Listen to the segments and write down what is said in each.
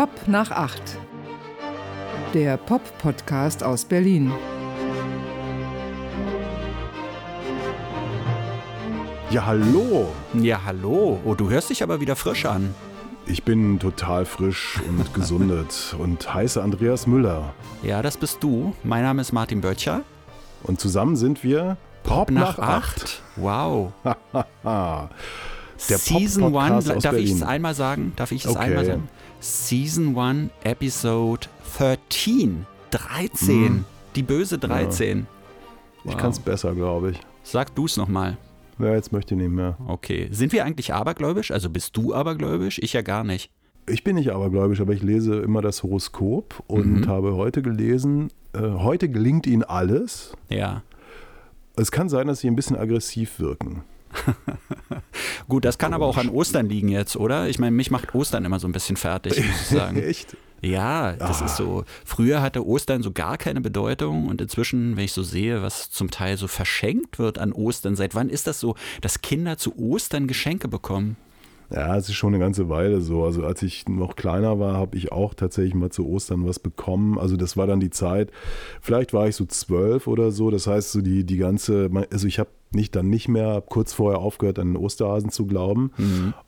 Pop nach acht. Der Pop-Podcast aus Berlin. Ja, hallo. Ja, hallo. Oh, du hörst dich aber wieder frisch an. Ich bin total frisch und gesundet und heiße Andreas Müller. Ja, das bist du. Mein Name ist Martin Böttcher. Und zusammen sind wir Pop, nach, acht. Wow. Der Season 1, darf Berlin. ich es einmal sagen? Darf ich es Okay. einmal sagen? Season 1, Episode 13. 13. Mhm. Die böse 13. Ich Wow. kann es besser, glaube ich. Sag du es nochmal. Ja, jetzt möchte ich nicht mehr. Okay. Sind wir eigentlich abergläubisch? Also bist du abergläubisch? Ich ja gar nicht. Ich bin nicht abergläubisch, aber ich lese immer das Horoskop und Mhm. habe heute gelesen, äh, heute gelingt Ihnen alles. Ja. Es kann sein, dass Sie ein bisschen aggressiv wirken. Gut, das kann aber auch an Ostern liegen jetzt, oder? Ich meine, mich macht Ostern immer so ein bisschen fertig, muss ich sagen. Echt? Ja, das Ah. ist so. Früher hatte Ostern so gar keine Bedeutung und inzwischen, wenn ich so sehe, was zum Teil so verschenkt wird an Ostern, seit wann ist das so, dass Kinder zu Ostern Geschenke bekommen? Ja, es ist schon eine ganze Weile so. Also als ich noch kleiner war, habe ich auch tatsächlich mal zu Ostern was bekommen. Also das war dann die Zeit, vielleicht war ich so zwölf oder so. Das heißt, so die, die ganze, also ich habe nicht dann nicht mehr kurz vorher aufgehört, an den Osterhasen zu glauben.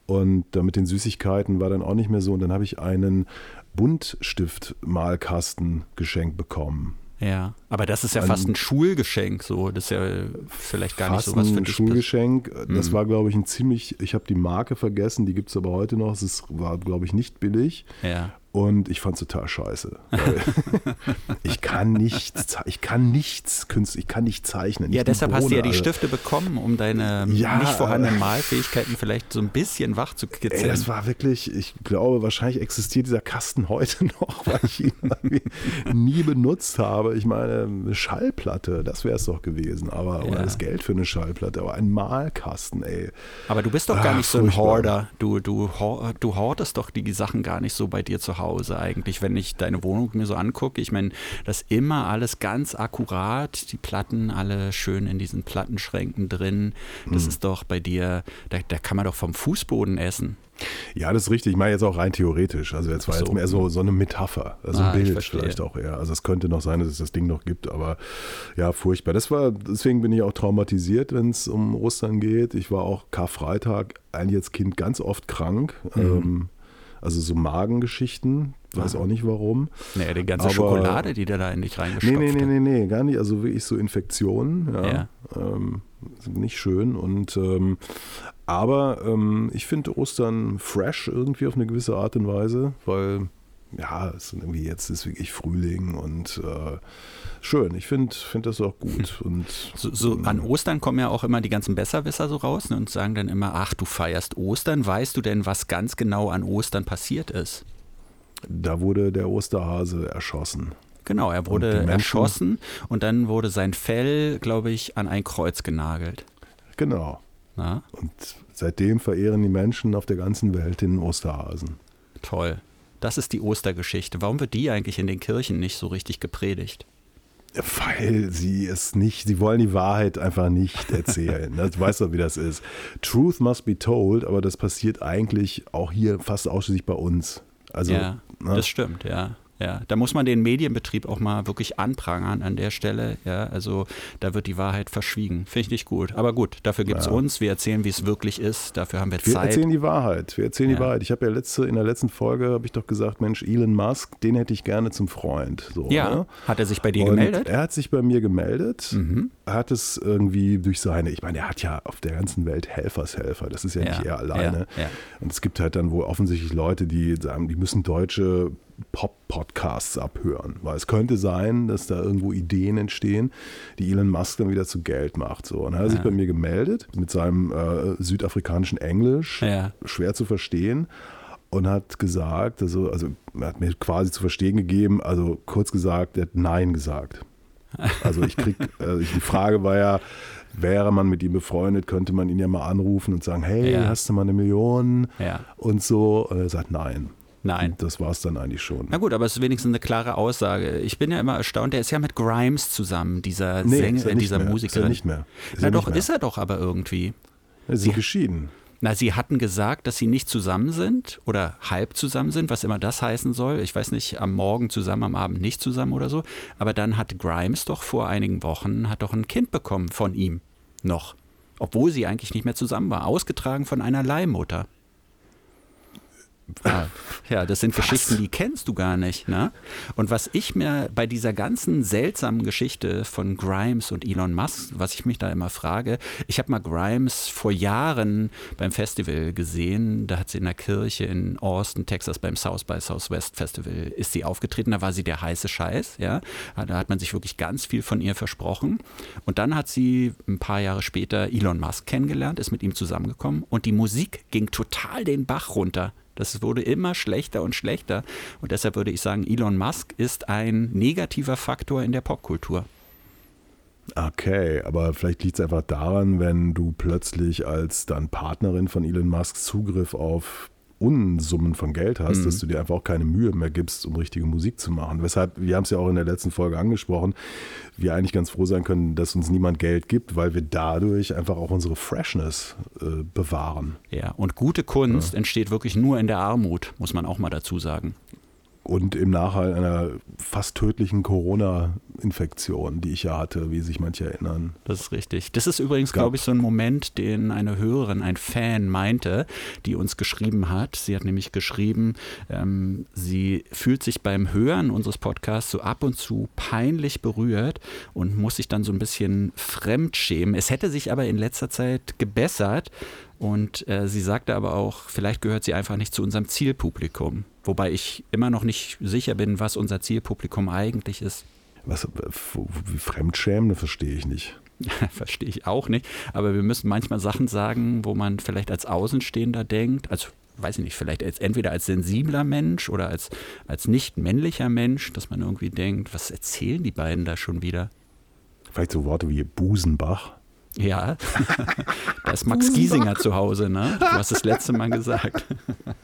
Und da mit den Süßigkeiten war dann auch nicht mehr so. Und dann habe ich einen Buntstift-Malkasten geschenkt bekommen. Ja, aber das ist ja Ein- fast ein Schulgeschenk, so. Das ist ja vielleicht gar nicht so was für ein. Schulgeschenk. Das Mhm. war, glaube ich, ein ziemlich, ich habe die Marke vergessen, die gibt es aber heute noch. Es ist, war, glaube ich, nicht billig. Ja. Und ich fand es total scheiße. Ich kann nichts, ich kann nichts künstlich, ich kann nicht zeichnen. Ja, nicht die deshalb hast du ja die Alter. Stifte bekommen, um deine Ja, nicht vorhandenen äh, Malfähigkeiten vielleicht so ein bisschen wach zu Ey, kitzeln. das war wirklich, ich glaube, wahrscheinlich existiert dieser Kasten heute noch, weil ich ihn nie benutzt habe. Ich meine, eine Schallplatte, das wäre es doch gewesen, aber oder Ja. das Geld für eine Schallplatte, aber ein Malkasten, ey. Aber du bist doch gar Ah, nicht so ein. Horder. Du, du, du hortest doch die Sachen gar nicht so bei dir zu Hause eigentlich, wenn ich deine Wohnung mir so angucke. Ich meine, das immer alles ganz akkurat, die Platten alle schön in diesen Plattenschränken drin. Das ist doch bei dir, da, da kann man doch vom Fußboden essen. Ja, das ist richtig. Ich meine jetzt auch rein theoretisch. Also jetzt war so. jetzt mehr so, so eine Metapher. Also Ah, ein Bild vielleicht auch eher. Also es könnte noch sein, dass es das Ding noch gibt, aber ja, furchtbar. Das war, deswegen bin ich auch traumatisiert, wenn es um Ostern geht. Ich war auch Karfreitag eigentlich als Kind ganz oft krank. Mhm. Ähm, also so Magengeschichten. Weiß Ah. auch nicht warum. Naja, die ganze Aber- Schokolade, die der da in dich Nee, reingestopft nee, nee, hat. nee, nee, gar nicht. Also wirklich so Infektionen, ja. Ja. Ähm, sind nicht schön. Und ähm, aber ähm, ich finde Ostern fresh irgendwie auf eine gewisse Art und Weise, weil ja, es sind irgendwie jetzt ist wirklich Frühling und äh, schön. Ich finde find das auch gut. Und So, so an Ostern kommen ja auch immer die ganzen Besserwisser so raus ne, und sagen dann immer, ach, du feierst Ostern. Weißt du denn, was ganz genau an Ostern passiert ist? da wurde der Osterhase erschossen. Genau, er Und wurde Menschen- erschossen und dann wurde sein Fell, glaube ich, an ein Kreuz genagelt. Genau. Na, Und seitdem verehren die Menschen auf der ganzen Welt den Osterhasen. toll. Das ist die Ostergeschichte. Warum wird die eigentlich in den Kirchen nicht so richtig gepredigt? Weil sie es nicht, sie wollen die Wahrheit einfach nicht erzählen. ne? Du weißt doch, wie das ist. Truth must be told, aber das passiert eigentlich auch hier fast ausschließlich bei uns. Also, ja, ne? das stimmt, ja. Ja, da muss man den Medienbetrieb auch mal wirklich anprangern an der Stelle. Ja, also da wird die Wahrheit verschwiegen. Finde ich nicht gut. Aber gut, dafür gibt es Ja. uns. Wir erzählen, wie es wirklich ist. Dafür haben wir wir Zeit. erzählen die Wahrheit. Wir erzählen Ja. die Wahrheit. Ich habe ja letzte, in der letzten Folge habe ich doch gesagt, Mensch, Elon Musk, den hätte ich gerne zum Freund. So, ja, ne? hat er sich bei dir Und gemeldet? Er hat sich bei mir gemeldet, Mhm. hat es irgendwie durch seine, ich meine, er hat ja auf der ganzen Welt Helfershelfer, das ist ja, nicht er alleine. Ja, ja. Und es gibt halt dann wohl offensichtlich Leute, die sagen, die müssen deutsche Pop-Podcasts abhören, weil es könnte sein, dass da irgendwo Ideen entstehen, die Elon Musk dann wieder zu Geld macht. So. Und dann hat er sich Ja. bei mir gemeldet mit seinem äh, südafrikanischen Englisch, Ja. schwer zu verstehen. Und hat gesagt, also, also er hat mir quasi zu verstehen gegeben, also kurz gesagt, er hat Nein gesagt. Also ich krieg, äh, die Frage war ja, wäre man mit ihm befreundet, könnte man ihn ja mal anrufen und sagen, hey, Ja. hast du mal eine Million Ja. und so. Und er sagt nein. Nein. Und das war es dann eigentlich schon. Na gut, aber es ist wenigstens eine klare Aussage. Ich bin ja immer erstaunt, der ist ja mit Grimes zusammen, dieser Nee, Sänger, er äh, dieser mehr. Musikerin. Ist er nicht mehr. Ist Na doch, mehr. ist er doch aber irgendwie. Sie sind geschieden. Na, sie hatten gesagt, dass sie nicht zusammen sind oder halb zusammen sind, was immer das heißen soll. Ich weiß nicht, am Morgen zusammen, am Abend nicht zusammen oder so. Aber dann hat Grimes doch vor einigen Wochen hat doch ein Kind bekommen von ihm noch, obwohl sie eigentlich nicht mehr zusammen war, ausgetragen von einer Leihmutter. Ja, ja, das sind was? Geschichten, die kennst du gar nicht. Ne? Und was ich mir bei dieser ganzen seltsamen Geschichte von Grimes und Elon Musk, was ich mich da immer frage, ich habe mal Grimes vor Jahren beim Festival gesehen, da hat sie in der Kirche in Austin, Texas beim South by Southwest Festival, ist sie aufgetreten, da war sie der heiße Scheiß, ja, da hat man sich wirklich ganz viel von ihr versprochen und dann hat sie ein paar Jahre später Elon Musk kennengelernt, ist mit ihm zusammengekommen und die Musik ging total den Bach runter. Das wurde immer schlechter und schlechter. Und deshalb würde ich sagen, Elon Musk ist ein negativer Faktor in der Popkultur. Okay, aber vielleicht liegt es einfach daran, wenn du plötzlich als dann Partnerin von Elon Musk Zugriff auf Unsummen von Geld hast, mhm. dass du dir einfach auch keine Mühe mehr gibst, um richtige Musik zu machen. Weshalb, wir haben es ja auch in der letzten Folge angesprochen, wir eigentlich ganz froh sein können, dass uns niemand Geld gibt, weil wir dadurch einfach auch unsere Freshness äh, bewahren. Ja, und gute Kunst ja. entsteht wirklich nur in der Armut, muss man auch mal dazu sagen und im Nachhalt einer fast tödlichen Corona-Infektion, die ich ja hatte, wie sich manche erinnern. Das ist richtig. Das ist übrigens, glaube ich, so ein Moment, den eine Hörerin, ein Fan meinte, die uns geschrieben hat. Sie hat nämlich geschrieben, ähm, sie fühlt sich beim Hören unseres Podcasts so ab und zu peinlich berührt und muss sich dann so ein bisschen fremdschämen. Es hätte sich aber in letzter Zeit gebessert. Und äh, sie sagte aber auch, vielleicht gehört sie einfach nicht zu unserem Zielpublikum. Wobei ich immer noch nicht sicher bin, was unser Zielpublikum eigentlich ist. Was, wie Fremdschämen, das verstehe ich nicht. verstehe ich auch nicht. Aber wir müssen manchmal Sachen sagen, wo man vielleicht als Außenstehender denkt, also weiß ich nicht, vielleicht als, entweder als sensibler Mensch oder als, als nicht männlicher Mensch, dass man irgendwie denkt, was erzählen die beiden da schon wieder? Vielleicht so Worte wie Busenbach. Ja, da ist Max Giesinger zu Hause, ne? Du hast das letzte Mal gesagt.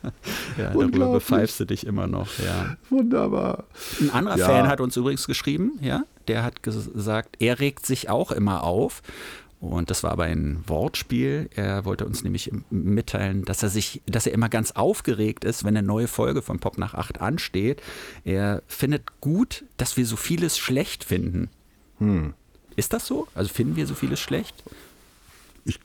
ja, darüber bepfeifst du dich immer noch, ja. Wunderbar. Ein anderer ja. Fan hat uns übrigens geschrieben, ja, der hat gesagt, er regt sich auch immer auf. Und das war aber ein Wortspiel. Er wollte uns nämlich mitteilen, dass er sich, dass er immer ganz aufgeregt ist, wenn eine neue Folge von Pop nach 8 ansteht. Er findet gut, dass wir so vieles schlecht finden. Hm. Ist das so? Also finden wir so vieles schlecht? Ich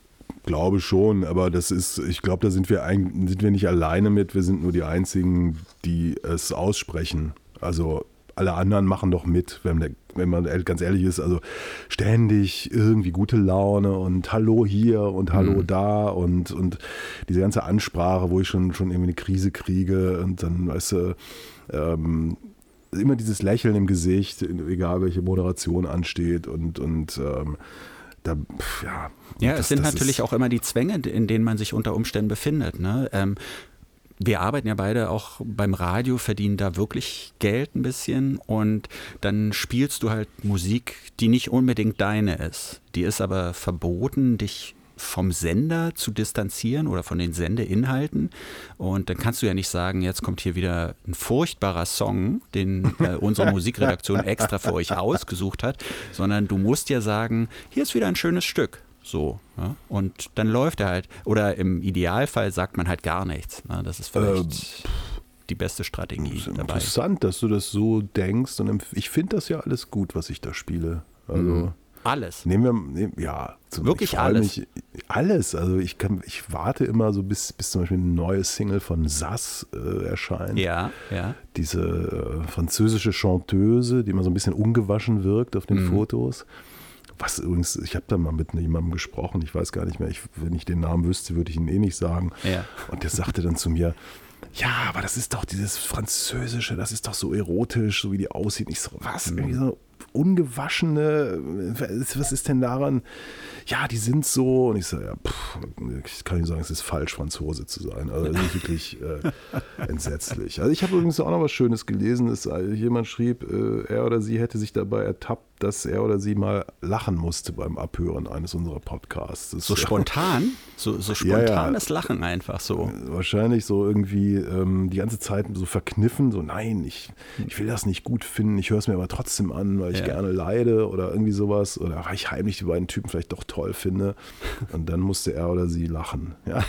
glaube schon, aber das ist, ich glaube, da sind wir, ein, sind wir nicht alleine mit. Wir sind nur die Einzigen, die es aussprechen. Also alle anderen machen doch mit, wenn, der, wenn man ganz ehrlich ist. Also ständig irgendwie gute Laune und Hallo hier und Hallo mhm. da und, und diese ganze Ansprache, wo ich schon, schon irgendwie eine Krise kriege und dann, weißt du, ähm, immer dieses Lächeln im Gesicht, egal welche Moderation ansteht und, und ähm, da, ja. Ja, das, es sind natürlich auch immer die Zwänge, in denen man sich unter Umständen befindet. Ne? Ähm, wir arbeiten ja beide auch beim Radio, verdienen da wirklich Geld ein bisschen und dann spielst du halt Musik, die nicht unbedingt deine ist. Die ist aber verboten, dich vom Sender zu distanzieren oder von den Sendeinhalten. Und dann kannst du ja nicht sagen, jetzt kommt hier wieder ein furchtbarer Song, den äh, unsere Musikredaktion extra für euch ausgesucht hat, sondern du musst ja sagen, hier ist wieder ein schönes Stück. So. Ja? Und dann läuft er halt. Oder im Idealfall sagt man halt gar nichts. Ne? Das ist vielleicht. Ähm die beste Strategie das ist dabei. Interessant, dass du das so denkst. Und ich finde das ja alles gut, was ich da spiele. Also mhm. Alles. Nehmen wir, nehmen, ja. Wirklich alles. Mich, alles. Also ich, kann, ich warte immer so, bis, bis zum Beispiel eine neue Single von Sass äh, erscheint. Ja, ja. Diese äh, französische Chanteuse, die immer so ein bisschen ungewaschen wirkt auf den mhm. Fotos. Was übrigens, ich habe da mal mit jemandem gesprochen, ich weiß gar nicht mehr, ich, wenn ich den Namen wüsste, würde ich ihn eh nicht sagen. Ja. Und der sagte dann zu mir, ja, aber das ist doch dieses Französische, das ist doch so erotisch, so wie die aussieht. Ich so, was? Mhm. Irgendwie so ungewaschene, was ist denn daran? Ja, die sind so. Und ich so, ja, pff, ich kann nicht sagen, es ist falsch, Franzose zu sein. Also das ist wirklich äh, entsetzlich. Also ich habe übrigens auch noch was Schönes gelesen, dass jemand schrieb, äh, er oder sie hätte sich dabei ertappt, dass er oder sie mal lachen musste beim Abhören eines unserer Podcasts. So spontan? So, so spontanes ja, ja. Lachen einfach so. Wahrscheinlich so irgendwie ähm, die ganze Zeit so verkniffen, so nein, ich, ich will das nicht gut finden, ich höre es mir aber trotzdem an, weil ich ja. gerne leide oder irgendwie sowas oder weil ich heimlich die beiden Typen vielleicht doch toll finde. Und dann musste er oder sie lachen. Ja.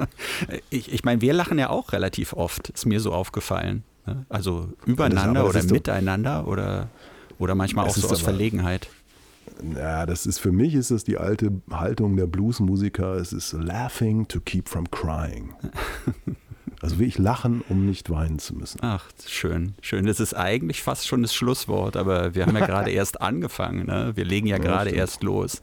ich, ich meine, wir lachen ja auch relativ oft, ist mir so aufgefallen. Ne? Also übereinander oder miteinander oder, oder manchmal auch so aus Verlegenheit. Ja, das ist für mich ist das die alte Haltung der Bluesmusiker. Es ist laughing to keep from crying. Also will ich lachen, um nicht weinen zu müssen. Ach, schön, schön. Das ist eigentlich fast schon das Schlusswort, aber wir haben ja gerade erst angefangen. Ne? Wir legen ja, ja gerade erst los.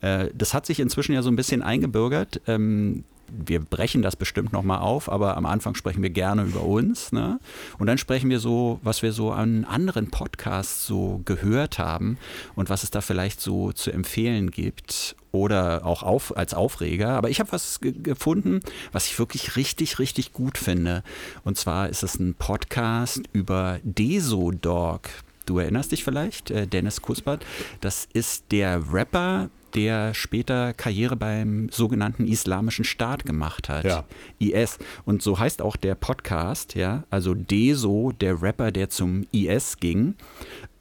Äh, das hat sich inzwischen ja so ein bisschen eingebürgert. Ähm, wir brechen das bestimmt nochmal auf, aber am Anfang sprechen wir gerne über uns. Ne? Und dann sprechen wir so, was wir so an anderen Podcasts so gehört haben und was es da vielleicht so zu empfehlen gibt oder auch auf, als Aufreger. Aber ich habe was gefunden, was ich wirklich richtig, richtig gut finde. Und zwar ist es ein Podcast über Desodog. Du erinnerst dich vielleicht, äh, Dennis Kuspert. Das ist der Rapper, der später Karriere beim sogenannten Islamischen Staat gemacht hat. Ja. IS. Und so heißt auch der Podcast, ja. Also Deso, der Rapper, der zum IS ging.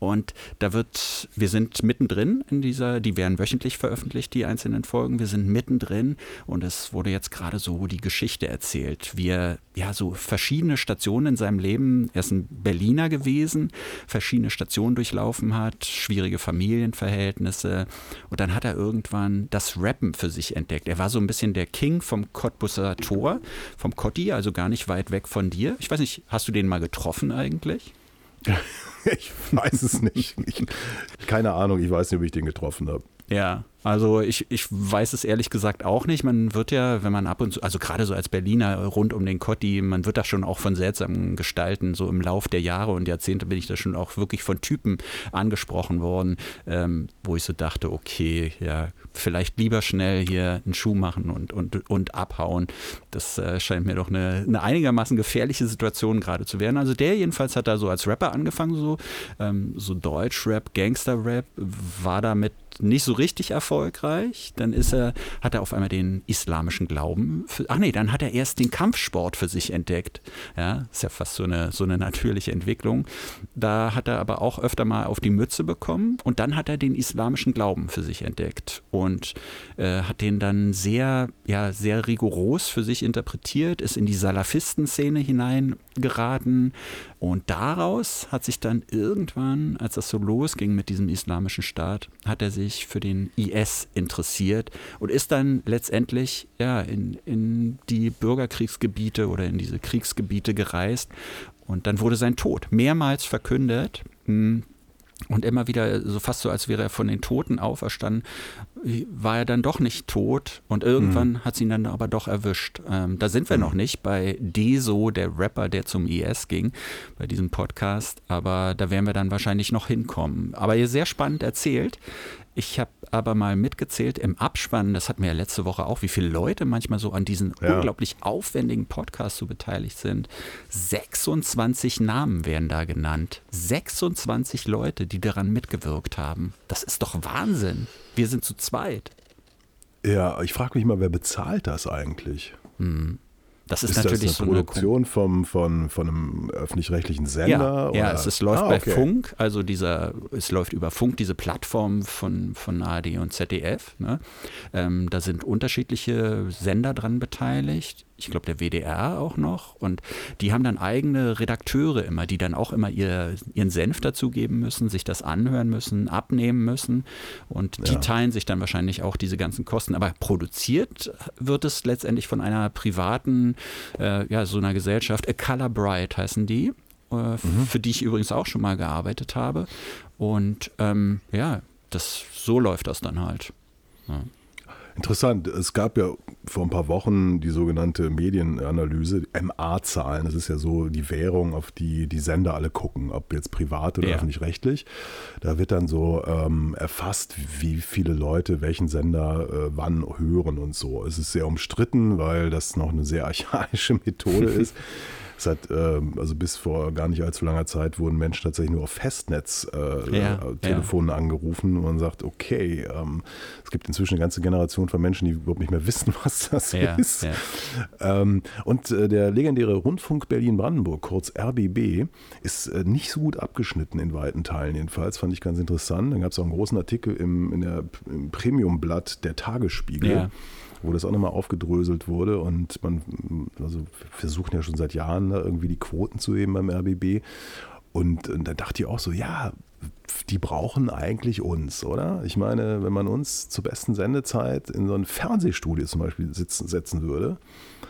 Und da wird, wir sind mittendrin in dieser, die werden wöchentlich veröffentlicht, die einzelnen Folgen. Wir sind mittendrin und es wurde jetzt gerade so die Geschichte erzählt, wie er ja so verschiedene Stationen in seinem Leben, er ist ein Berliner gewesen, verschiedene Stationen durchlaufen hat, schwierige Familienverhältnisse und dann hat er irgendwann das Rappen für sich entdeckt. Er war so ein bisschen der King vom Cottbusser Tor, vom Cotti, also gar nicht weit weg von dir. Ich weiß nicht, hast du den mal getroffen eigentlich? ich weiß es nicht. Ich, keine Ahnung, ich weiß nicht, ob ich den getroffen habe. Ja, also ich, ich weiß es ehrlich gesagt auch nicht. Man wird ja, wenn man ab und zu, also gerade so als Berliner rund um den Kotti, man wird da schon auch von seltsamen Gestalten, so im Lauf der Jahre und Jahrzehnte bin ich da schon auch wirklich von Typen angesprochen worden, ähm, wo ich so dachte, okay, ja, vielleicht lieber schnell hier einen Schuh machen und, und, und abhauen. Das äh, scheint mir doch eine, eine einigermaßen gefährliche Situation gerade zu werden. Also der jedenfalls hat da so als Rapper angefangen, so, ähm, so Deutschrap, Gangsterrap, war damit nicht so richtig erfolgreich. Dann ist er, hat er auf einmal den islamischen Glauben. Für, ach nee, dann hat er erst den Kampfsport für sich entdeckt. Ja, ist ja fast so eine, so eine natürliche Entwicklung. Da hat er aber auch öfter mal auf die Mütze bekommen und dann hat er den islamischen Glauben für sich entdeckt und äh, hat den dann sehr, ja, sehr rigoros für sich interpretiert, ist in die Salafisten-Szene hineingeraten und daraus hat sich dann irgendwann, als das so losging mit diesem islamischen Staat, hat er sich für den IS interessiert und ist dann letztendlich ja, in, in die Bürgerkriegsgebiete oder in diese Kriegsgebiete gereist. Und dann wurde sein Tod mehrmals verkündet. Hm, und immer wieder so fast so, als wäre er von den Toten auferstanden, war er dann doch nicht tot und irgendwann mhm. hat sie ihn dann aber doch erwischt. Ähm, da sind wir mhm. noch nicht bei Deso, der Rapper, der zum IS ging, bei diesem Podcast, aber da werden wir dann wahrscheinlich noch hinkommen. Aber ihr sehr spannend erzählt. Ich habe aber mal mitgezählt im Abspann, das hatten wir ja letzte Woche auch, wie viele Leute manchmal so an diesen ja. unglaublich aufwendigen Podcasts so beteiligt sind. 26 Namen werden da genannt. 26 Leute, die daran mitgewirkt haben. Das ist doch Wahnsinn. Wir sind zu zweit. Ja, ich frage mich mal, wer bezahlt das eigentlich? Hm. Das ist, ist natürlich das eine so Produktion eine vom, von, von einem öffentlich-rechtlichen Sender? Ja, ja es, es, läuft ah, okay. bei Funk, also dieser, es läuft über Funk, diese Plattform von, von ARD und ZDF. Ne? Ähm, da sind unterschiedliche Sender dran beteiligt ich glaube der WDR auch noch. Und die haben dann eigene Redakteure immer, die dann auch immer ihr, ihren Senf dazugeben müssen, sich das anhören müssen, abnehmen müssen. Und die ja. teilen sich dann wahrscheinlich auch diese ganzen Kosten. Aber produziert wird es letztendlich von einer privaten, äh, ja, so einer Gesellschaft, A Color Bright heißen die. Äh, mhm. Für die ich übrigens auch schon mal gearbeitet habe. Und ähm, ja, das, so läuft das dann halt. Ja. Interessant. Es gab ja vor ein paar Wochen die sogenannte Medienanalyse, MA-Zahlen. Das ist ja so die Währung, auf die die Sender alle gucken, ob jetzt privat oder ja. öffentlich-rechtlich. Da wird dann so ähm, erfasst, wie viele Leute welchen Sender äh, wann hören und so. Es ist sehr umstritten, weil das noch eine sehr archaische Methode ist. Hat, ähm, also bis vor gar nicht allzu langer Zeit wurden Menschen tatsächlich nur auf Festnetz-Telefonen äh, ja, ja. angerufen und man sagt, okay, ähm, es gibt inzwischen eine ganze Generation von Menschen, die überhaupt nicht mehr wissen, was das ja, ist. Ähm, und äh, der legendäre Rundfunk Berlin-Brandenburg, kurz RBB, ist äh, nicht so gut abgeschnitten in weiten Teilen. Jedenfalls fand ich ganz interessant. Dann gab es auch einen großen Artikel im, in der, im Premium-Blatt der Tagesspiegel wo das auch nochmal aufgedröselt wurde und man also versuchen ja schon seit Jahren da irgendwie die Quoten zu heben beim RBB. Und, und da dachte ich auch so, ja, die brauchen eigentlich uns, oder? Ich meine, wenn man uns zur besten Sendezeit in so ein Fernsehstudio zum Beispiel sitzen, setzen würde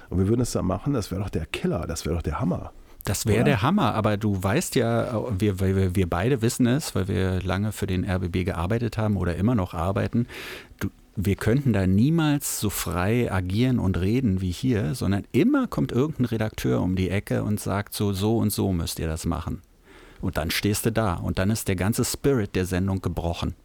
und wir würden es da machen, das wäre doch der Killer, das wäre doch der Hammer. Das wäre der Hammer, aber du weißt ja, wir, wir, wir beide wissen es, weil wir lange für den RBB gearbeitet haben oder immer noch arbeiten. Du, wir könnten da niemals so frei agieren und reden wie hier, sondern immer kommt irgendein Redakteur um die Ecke und sagt so, so und so müsst ihr das machen. Und dann stehst du da und dann ist der ganze Spirit der Sendung gebrochen.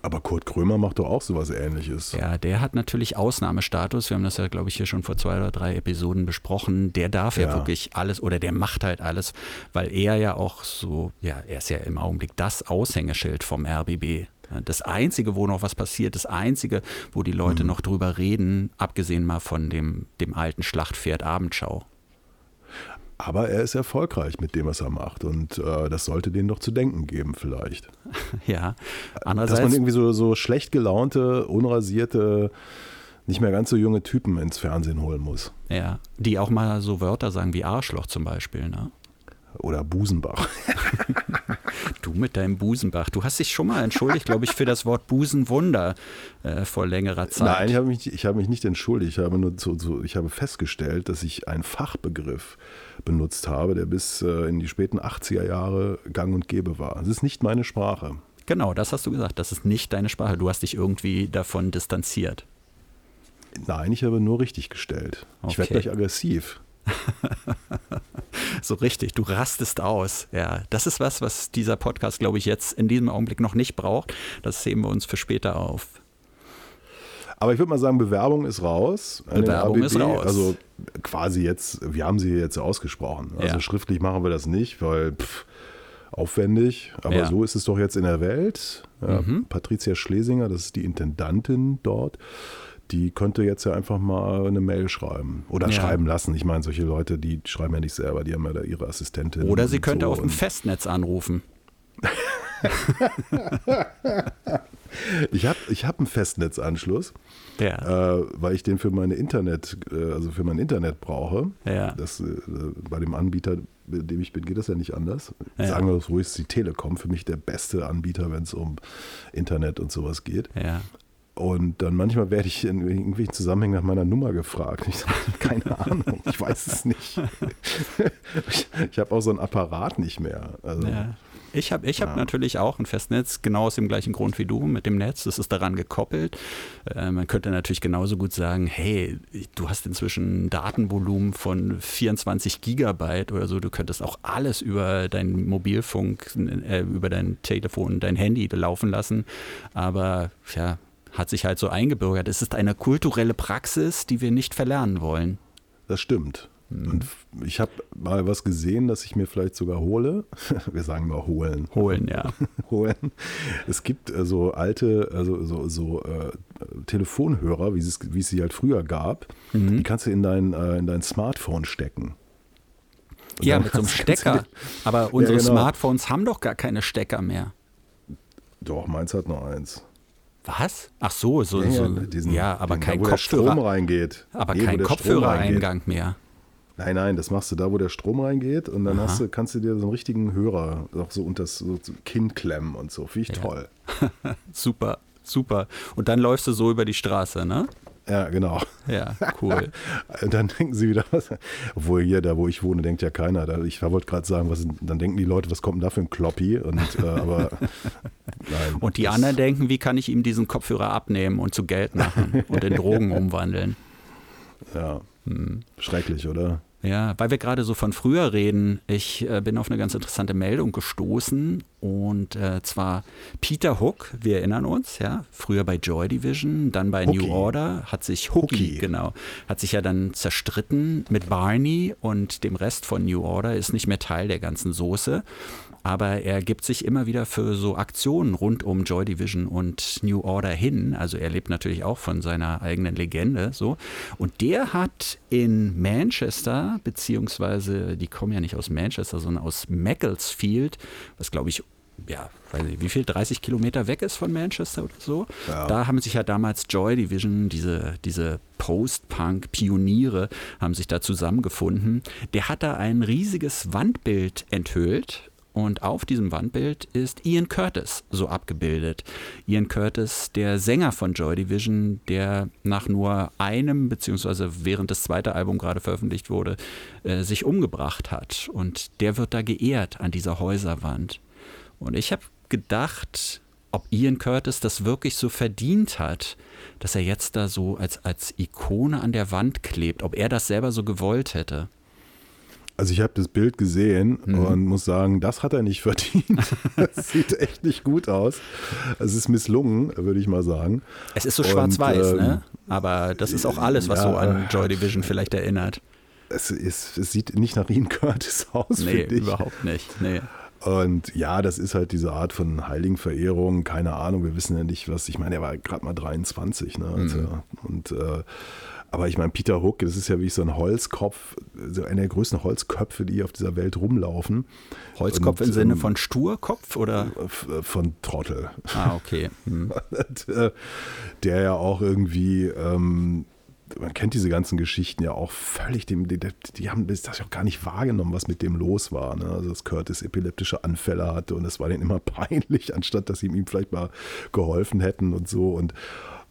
Aber Kurt Krömer macht doch auch sowas ähnliches. Ja, der hat natürlich Ausnahmestatus. Wir haben das ja, glaube ich, hier schon vor zwei oder drei Episoden besprochen. Der darf ja. ja. wirklich alles oder der macht halt alles, weil er ja auch so, ja, er ist ja im Augenblick das Aushängeschild vom RBB. Das Einzige, wo noch was passiert, das Einzige, wo die Leute mhm. noch drüber reden, abgesehen mal von dem, dem alten Schlachtpferd Abendschau. Aber er ist erfolgreich mit dem, was er macht. Und äh, das sollte denen doch zu denken geben, vielleicht. ja, andererseits. Dass man irgendwie so, so schlecht gelaunte, unrasierte, nicht mehr ganz so junge Typen ins Fernsehen holen muss. Ja, die auch mal so Wörter sagen wie Arschloch zum Beispiel, ne? Oder Busenbach. du mit deinem Busenbach. Du hast dich schon mal entschuldigt, glaube ich, für das Wort Busenwunder äh, vor längerer Zeit. Nein, ich habe mich, hab mich nicht entschuldigt. Ich habe nur so, so, ich habe festgestellt, dass ich einen Fachbegriff benutzt habe, der bis äh, in die späten 80er Jahre gang und gäbe war. Es ist nicht meine Sprache. Genau, das hast du gesagt. Das ist nicht deine Sprache. Du hast dich irgendwie davon distanziert. Nein, ich habe nur richtig gestellt. Okay. Ich werde gleich aggressiv. so richtig, du rastest aus. Ja, das ist was, was dieser Podcast, glaube ich, jetzt in diesem Augenblick noch nicht braucht. Das heben wir uns für später auf. Aber ich würde mal sagen, Bewerbung ist raus. Bewerbung ist raus. Also quasi jetzt, wir haben sie jetzt ausgesprochen. Also ja. schriftlich machen wir das nicht, weil pff, aufwendig. Aber ja. so ist es doch jetzt in der Welt. Ja, mhm. Patricia Schlesinger, das ist die Intendantin dort die könnte jetzt ja einfach mal eine Mail schreiben oder ja. schreiben lassen. Ich meine, solche Leute, die schreiben ja nicht selber, die haben ja da ihre Assistentin. Oder sie könnte so auf dem Festnetz anrufen. ich habe ich hab einen Festnetzanschluss, ja. äh, weil ich den für meine Internet, äh, also für mein Internet brauche. Ja. Das, äh, bei dem Anbieter, bei dem ich bin, geht das ja nicht anders. Ja. Sagen wir es ruhig, ist die Telekom für mich der beste Anbieter, wenn es um Internet und sowas geht. Und dann manchmal werde ich in irgendwelchen Zusammenhängen nach meiner Nummer gefragt. Ich sage, keine Ahnung, ich weiß es nicht. ich, ich habe auch so einen Apparat nicht mehr. Also, ja. Ich habe ich hab ja. natürlich auch ein Festnetz, genau aus dem gleichen Grund wie du mit dem Netz. Das ist daran gekoppelt. Äh, man könnte natürlich genauso gut sagen, hey, du hast inzwischen ein Datenvolumen von 24 Gigabyte oder so. Du könntest auch alles über deinen Mobilfunk, äh, über dein Telefon, dein Handy laufen lassen. Aber ja, hat sich halt so eingebürgert. Es ist eine kulturelle Praxis, die wir nicht verlernen wollen. Das stimmt. Mhm. Und ich habe mal was gesehen, das ich mir vielleicht sogar hole. Wir sagen mal holen. Holen, ja. holen. Es gibt äh, so alte, also so, so äh, Telefonhörer, wie es, wie es sie halt früher gab. Mhm. Die kannst du in dein, äh, in dein Smartphone stecken. Und ja, mit so einem Stecker. Aber unsere ja, genau. Smartphones haben doch gar keine Stecker mehr. Doch, meins hat nur eins. Was? Ach so, so, ja, so, diesen, ja aber kein da, Kopfhörer. Strom reingeht. Aber nee, kein Kopfhörereingang mehr. Nein, nein, das machst du da, wo der Strom reingeht und dann hast du, kannst du dir so einen richtigen Hörer auch so unter das so Kinn klemmen und so. Finde ich ja. toll. super, super. Und dann läufst du so über die Straße, ne? Ja, genau. Ja, cool. Und dann denken sie wieder, was, obwohl hier, da wo ich wohne, denkt ja keiner. Da, ich wollte gerade sagen, was, dann denken die Leute, was kommt denn da für ein Kloppi? Und, äh, aber, nein, und die anderen denken, wie kann ich ihm diesen Kopfhörer abnehmen und zu Geld machen und in Drogen umwandeln? Ja, hm. schrecklich, oder? Ja, weil wir gerade so von früher reden, ich äh, bin auf eine ganz interessante Meldung gestoßen Und äh, zwar Peter Hook, wir erinnern uns, ja, früher bei Joy Division, dann bei Hookie. New Order, hat sich Hookie, Hookie, genau, hat sich ja dann zerstritten mit Barney und dem Rest von New Order, ist nicht mehr Teil der ganzen Soße aber er gibt sich immer wieder für so Aktionen rund um Joy Division und New Order hin. Also er lebt natürlich auch von seiner eigenen Legende so. Und der hat in Manchester, beziehungsweise die kommen ja nicht aus Manchester, sondern aus Macclesfield, was glaube ich ja, weiß nicht, wie viel, 30 Kilometer weg ist von Manchester oder so. Ja. Da haben sich ja damals Joy Division, diese, diese Post-Punk-Pioniere, haben sich da zusammengefunden. Der hat da ein riesiges Wandbild enthüllt und auf diesem Wandbild ist Ian Curtis so abgebildet. Ian Curtis, der Sänger von Joy Division, der nach nur einem, beziehungsweise während das zweite Album gerade veröffentlicht wurde, äh, sich umgebracht hat. Und der wird da geehrt an dieser Häuserwand. Und ich habe gedacht, ob Ian Curtis das wirklich so verdient hat, dass er jetzt da so als, als Ikone an der Wand klebt, ob er das selber so gewollt hätte. Also ich habe das Bild gesehen mhm. und muss sagen, das hat er nicht verdient. das sieht echt nicht gut aus. Es ist misslungen, würde ich mal sagen. Es ist so schwarz-weiß, ähm, ne? Aber das ist auch alles, was ja, so an Joy Division vielleicht erinnert. Es, ist, es sieht nicht nach Ian Curtis aus, nee, finde ich. überhaupt nicht. Nee. Und ja, das ist halt diese Art von Heiligenverehrung, keine Ahnung, wir wissen ja nicht, was, ich meine, er war gerade mal 23, ne? Also, mhm. Und äh, aber ich meine, Peter Hook, das ist ja wie so ein Holzkopf, so einer der größten Holzköpfe, die auf dieser Welt rumlaufen. Holzkopf Und, im Sinne ähm, von Sturkopf oder? Äh, von Trottel. Ah, okay. Hm. Der ja auch irgendwie. Ähm, man kennt diese ganzen Geschichten ja auch völlig, dem, die, die haben das auch gar nicht wahrgenommen, was mit dem los war. Ne? Also, dass Curtis epileptische Anfälle hatte und es war denen immer peinlich, anstatt dass sie ihm vielleicht mal geholfen hätten und so. Und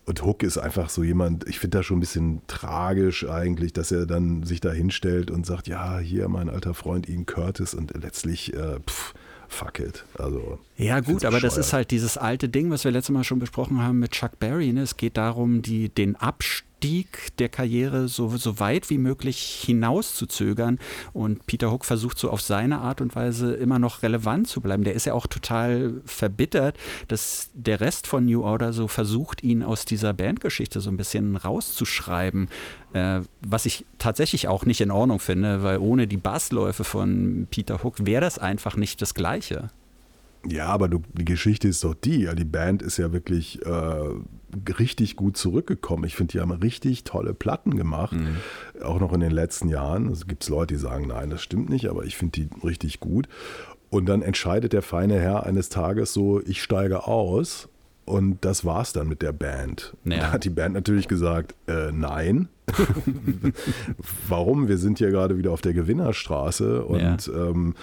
und Hook ist einfach so jemand, ich finde das schon ein bisschen tragisch eigentlich, dass er dann sich da hinstellt und sagt, ja, hier mein alter Freund Ian Curtis und letztlich, äh, pff, fuck it. Also, ja, gut, aber das ist halt dieses alte Ding, was wir letztes Mal schon besprochen haben mit Chuck Berry. Ne? Es geht darum, die, den Abstand Aufstieg der Karriere so, so weit wie möglich hinauszuzögern. Und Peter Hook versucht so auf seine Art und Weise immer noch relevant zu bleiben. Der ist ja auch total verbittert, dass der Rest von New Order so versucht, ihn aus dieser Bandgeschichte so ein bisschen rauszuschreiben. Äh, was ich tatsächlich auch nicht in Ordnung finde, weil ohne die Bassläufe von Peter Hook wäre das einfach nicht das Gleiche. Ja, aber du, die Geschichte ist doch die. Die Band ist ja wirklich äh, richtig gut zurückgekommen. Ich finde, die haben richtig tolle Platten gemacht, mhm. auch noch in den letzten Jahren. Es gibt Leute, die sagen, nein, das stimmt nicht, aber ich finde die richtig gut. Und dann entscheidet der feine Herr eines Tages so, ich steige aus. Und das war's dann mit der Band. Ja. Da hat die Band natürlich gesagt, äh, nein. Warum? Wir sind ja gerade wieder auf der Gewinnerstraße und ja. ähm,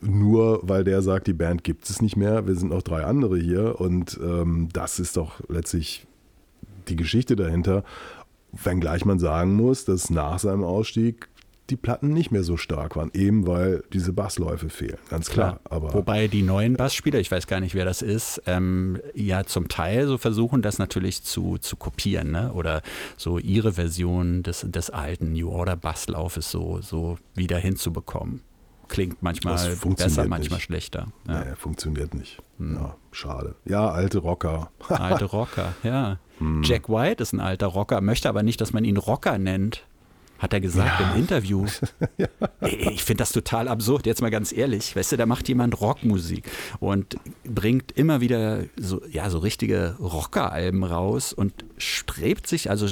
nur weil der sagt, die Band gibt es nicht mehr, wir sind noch drei andere hier und ähm, das ist doch letztlich die Geschichte dahinter. Wenngleich man sagen muss, dass nach seinem Ausstieg die Platten nicht mehr so stark waren, eben weil diese Bassläufe fehlen, ganz klar. klar. Aber Wobei die neuen Bassspieler, ich weiß gar nicht, wer das ist, ähm, ja zum Teil so versuchen, das natürlich zu, zu kopieren, ne? oder so ihre Version des, des alten New Order Basslaufes so, so wieder hinzubekommen klingt manchmal besser, manchmal schlechter. Ja. Nee, funktioniert nicht. Hm. Ja, schade. Ja, alte Rocker. alte Rocker, ja. Hm. Jack White ist ein alter Rocker, möchte aber nicht, dass man ihn Rocker nennt hat er gesagt ja. im Interview. ja. Ich finde das total absurd, jetzt mal ganz ehrlich. Weißt du, da macht jemand Rockmusik und bringt immer wieder so, ja, so richtige Rockeralben raus und strebt sich, also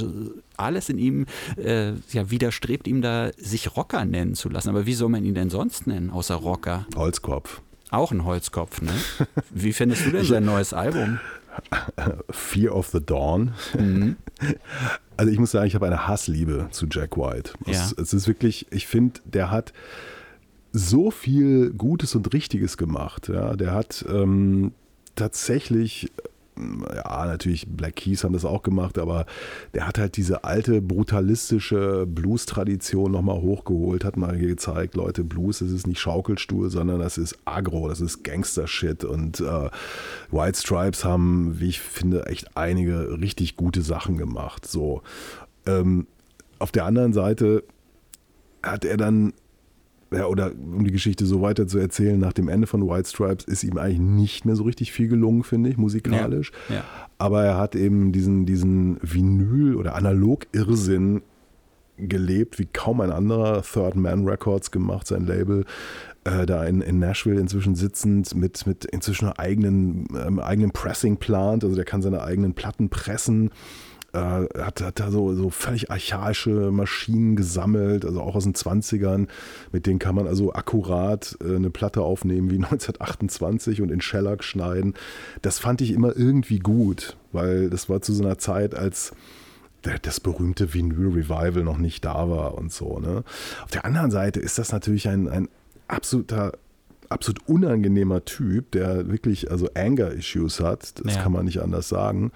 alles in ihm, äh, ja, widerstrebt ihm da, sich Rocker nennen zu lassen. Aber wie soll man ihn denn sonst nennen, außer Rocker? Holzkopf. Auch ein Holzkopf, ne? Wie findest du denn sein neues Album? Fear of the Dawn. Mhm. Also ich muss sagen, ich habe eine Hassliebe zu Jack White. Es, ja. es ist wirklich, ich finde, der hat so viel Gutes und Richtiges gemacht. Ja, der hat ähm, tatsächlich ja, natürlich Black Keys haben das auch gemacht, aber der hat halt diese alte brutalistische Blues-Tradition nochmal hochgeholt, hat mal gezeigt, Leute, Blues, das ist nicht Schaukelstuhl, sondern das ist Agro, das ist Gangster-Shit und äh, White Stripes haben, wie ich finde, echt einige richtig gute Sachen gemacht. So. Ähm, auf der anderen Seite hat er dann ja, oder um die Geschichte so weiter zu erzählen, nach dem Ende von White Stripes ist ihm eigentlich nicht mehr so richtig viel gelungen, finde ich, musikalisch. Ja, ja. Aber er hat eben diesen, diesen Vinyl- oder Analog-Irrsinn gelebt, wie kaum ein anderer. Third Man Records gemacht, sein Label. Äh, da in, in Nashville inzwischen sitzend mit, mit inzwischen eigenen, ähm, eigenen Pressing-Plant. Also der kann seine eigenen Platten pressen äh, hat, hat da so, so völlig archaische Maschinen gesammelt, also auch aus den 20ern. Mit denen kann man also akkurat äh, eine Platte aufnehmen wie 1928 und in Shellac schneiden. Das fand ich immer irgendwie gut, weil das war zu so einer Zeit, als das berühmte Vinyl Revival noch nicht da war und so. Ne? Auf der anderen Seite ist das natürlich ein, ein absoluter absolut unangenehmer Typ, der wirklich also Anger-Issues hat, das ja. kann man nicht anders sagen.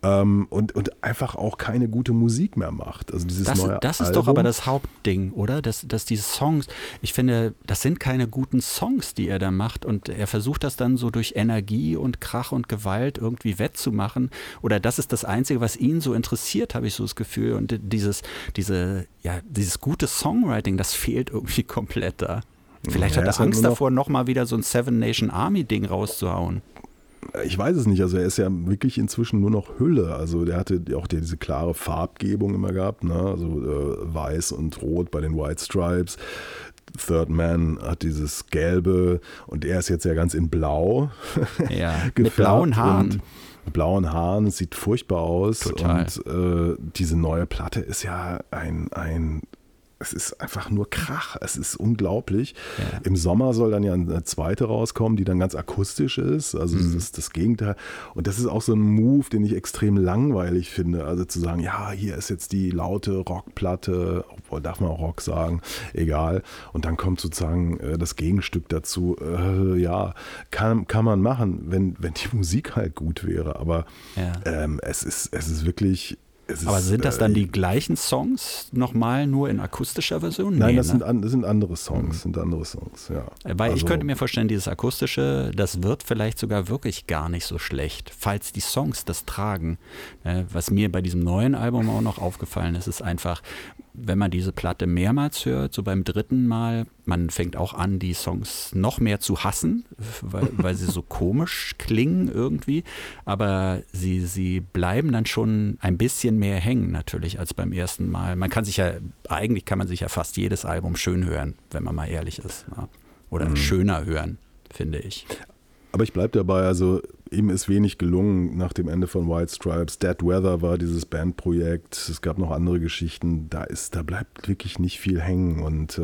Ähm, und, und einfach auch keine gute Musik mehr macht. Also dieses das, neue das ist Album. doch aber das Hauptding, oder? Dass, dass diese Songs, ich finde, das sind keine guten Songs, die er da macht. Und er versucht das dann so durch Energie und Krach und Gewalt irgendwie wettzumachen. Oder das ist das Einzige, was ihn so interessiert, habe ich so das Gefühl. Und dieses, diese, ja, dieses gute Songwriting, das fehlt irgendwie komplett da. Vielleicht ja, hat er halt Angst davor, nochmal wieder so ein Seven Nation Army Ding rauszuhauen ich weiß es nicht. Also er ist ja wirklich inzwischen nur noch Hülle. Also der hatte auch diese klare Farbgebung immer gehabt, ne? also äh, weiß und rot bei den White Stripes. Third Man hat dieses Gelbe und er ist jetzt ja ganz in Blau. Ja, mit blauen Haaren. blauen Haaren, es sieht furchtbar aus. Total. Und äh, diese neue Platte ist ja ein, ein es ist einfach nur Krach. Es ist unglaublich. Ja. Im Sommer soll dann ja eine zweite rauskommen, die dann ganz akustisch ist. Also mhm. das ist das Gegenteil. Und das ist auch so ein Move, den ich extrem langweilig finde. Also zu sagen, ja, hier ist jetzt die laute Rockplatte, obwohl darf man auch Rock sagen, egal. Und dann kommt sozusagen äh, das Gegenstück dazu. Äh, ja, kann, kann man machen, wenn, wenn die Musik halt gut wäre. Aber ja. ähm, es, ist, es ist wirklich aber sind das dann äh, die gleichen Songs nochmal nur in akustischer Version? Nein, nee, das, ne? sind das, sind andere Songs, mhm. sind andere Songs, ja. Weil also, ich könnte mir vorstellen, dieses akustische, das wird vielleicht sogar wirklich gar nicht so schlecht, falls die Songs das tragen. Äh, was mir bei diesem neuen Album auch noch aufgefallen ist, ist einfach, wenn man diese Platte mehrmals hört, so beim dritten Mal, man fängt auch an, die Songs noch mehr zu hassen, weil, weil sie so komisch klingen irgendwie. Aber sie, sie bleiben dann schon ein bisschen mehr hängen natürlich als beim ersten Mal. Man kann sich ja, eigentlich kann man sich ja fast jedes Album schön hören, wenn man mal ehrlich ist. Oder mhm. schöner hören, finde ich. Aber ich bleibe dabei, also ihm ist wenig gelungen nach dem Ende von White Stripes. Dead Weather war dieses Bandprojekt. Es gab noch andere Geschichten. Da ist, da bleibt wirklich nicht viel hängen. Und äh,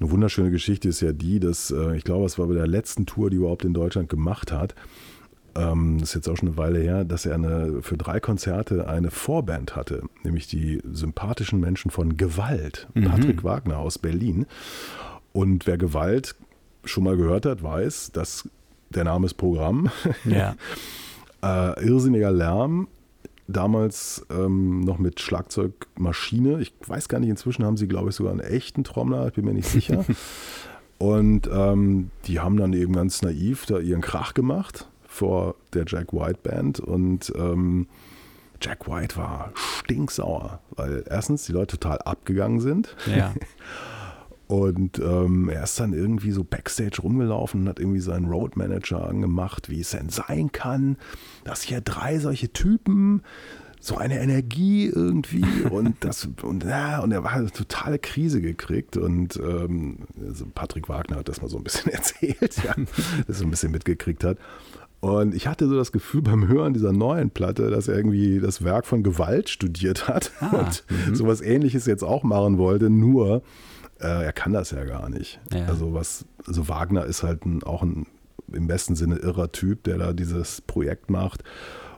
eine wunderschöne Geschichte ist ja die, dass äh, ich glaube, es war bei der letzten Tour, die er überhaupt in Deutschland gemacht hat. Ähm, das ist jetzt auch schon eine Weile her, dass er eine, für drei Konzerte eine Vorband hatte, nämlich die sympathischen Menschen von Gewalt, mhm. Patrick Wagner aus Berlin. Und wer Gewalt schon mal gehört hat, weiß, dass der Name ist Programm. Ja. äh, irrsinniger Lärm. Damals ähm, noch mit Schlagzeugmaschine. Ich weiß gar nicht, inzwischen haben sie, glaube ich, sogar einen echten Trommler, ich bin mir nicht sicher. Und ähm, die haben dann eben ganz naiv da ihren Krach gemacht vor der Jack White Band. Und ähm, Jack White war stinksauer, weil erstens die Leute total abgegangen sind. Ja. Und ähm, er ist dann irgendwie so backstage rumgelaufen und hat irgendwie seinen Roadmanager angemacht, wie es denn sein kann, dass hier drei solche Typen so eine Energie irgendwie und das und ja, und er war eine totale Krise gekriegt und ähm, also Patrick Wagner hat das mal so ein bisschen erzählt, ja, das so ein bisschen mitgekriegt hat. Und ich hatte so das Gefühl beim Hören dieser neuen Platte, dass er irgendwie das Werk von Gewalt studiert hat ah, und -hmm. sowas ähnliches jetzt auch machen wollte, nur äh, er kann das ja gar nicht. Ja. Also was, also Wagner ist halt ein, auch ein im besten Sinne irrer Typ, der da dieses Projekt macht.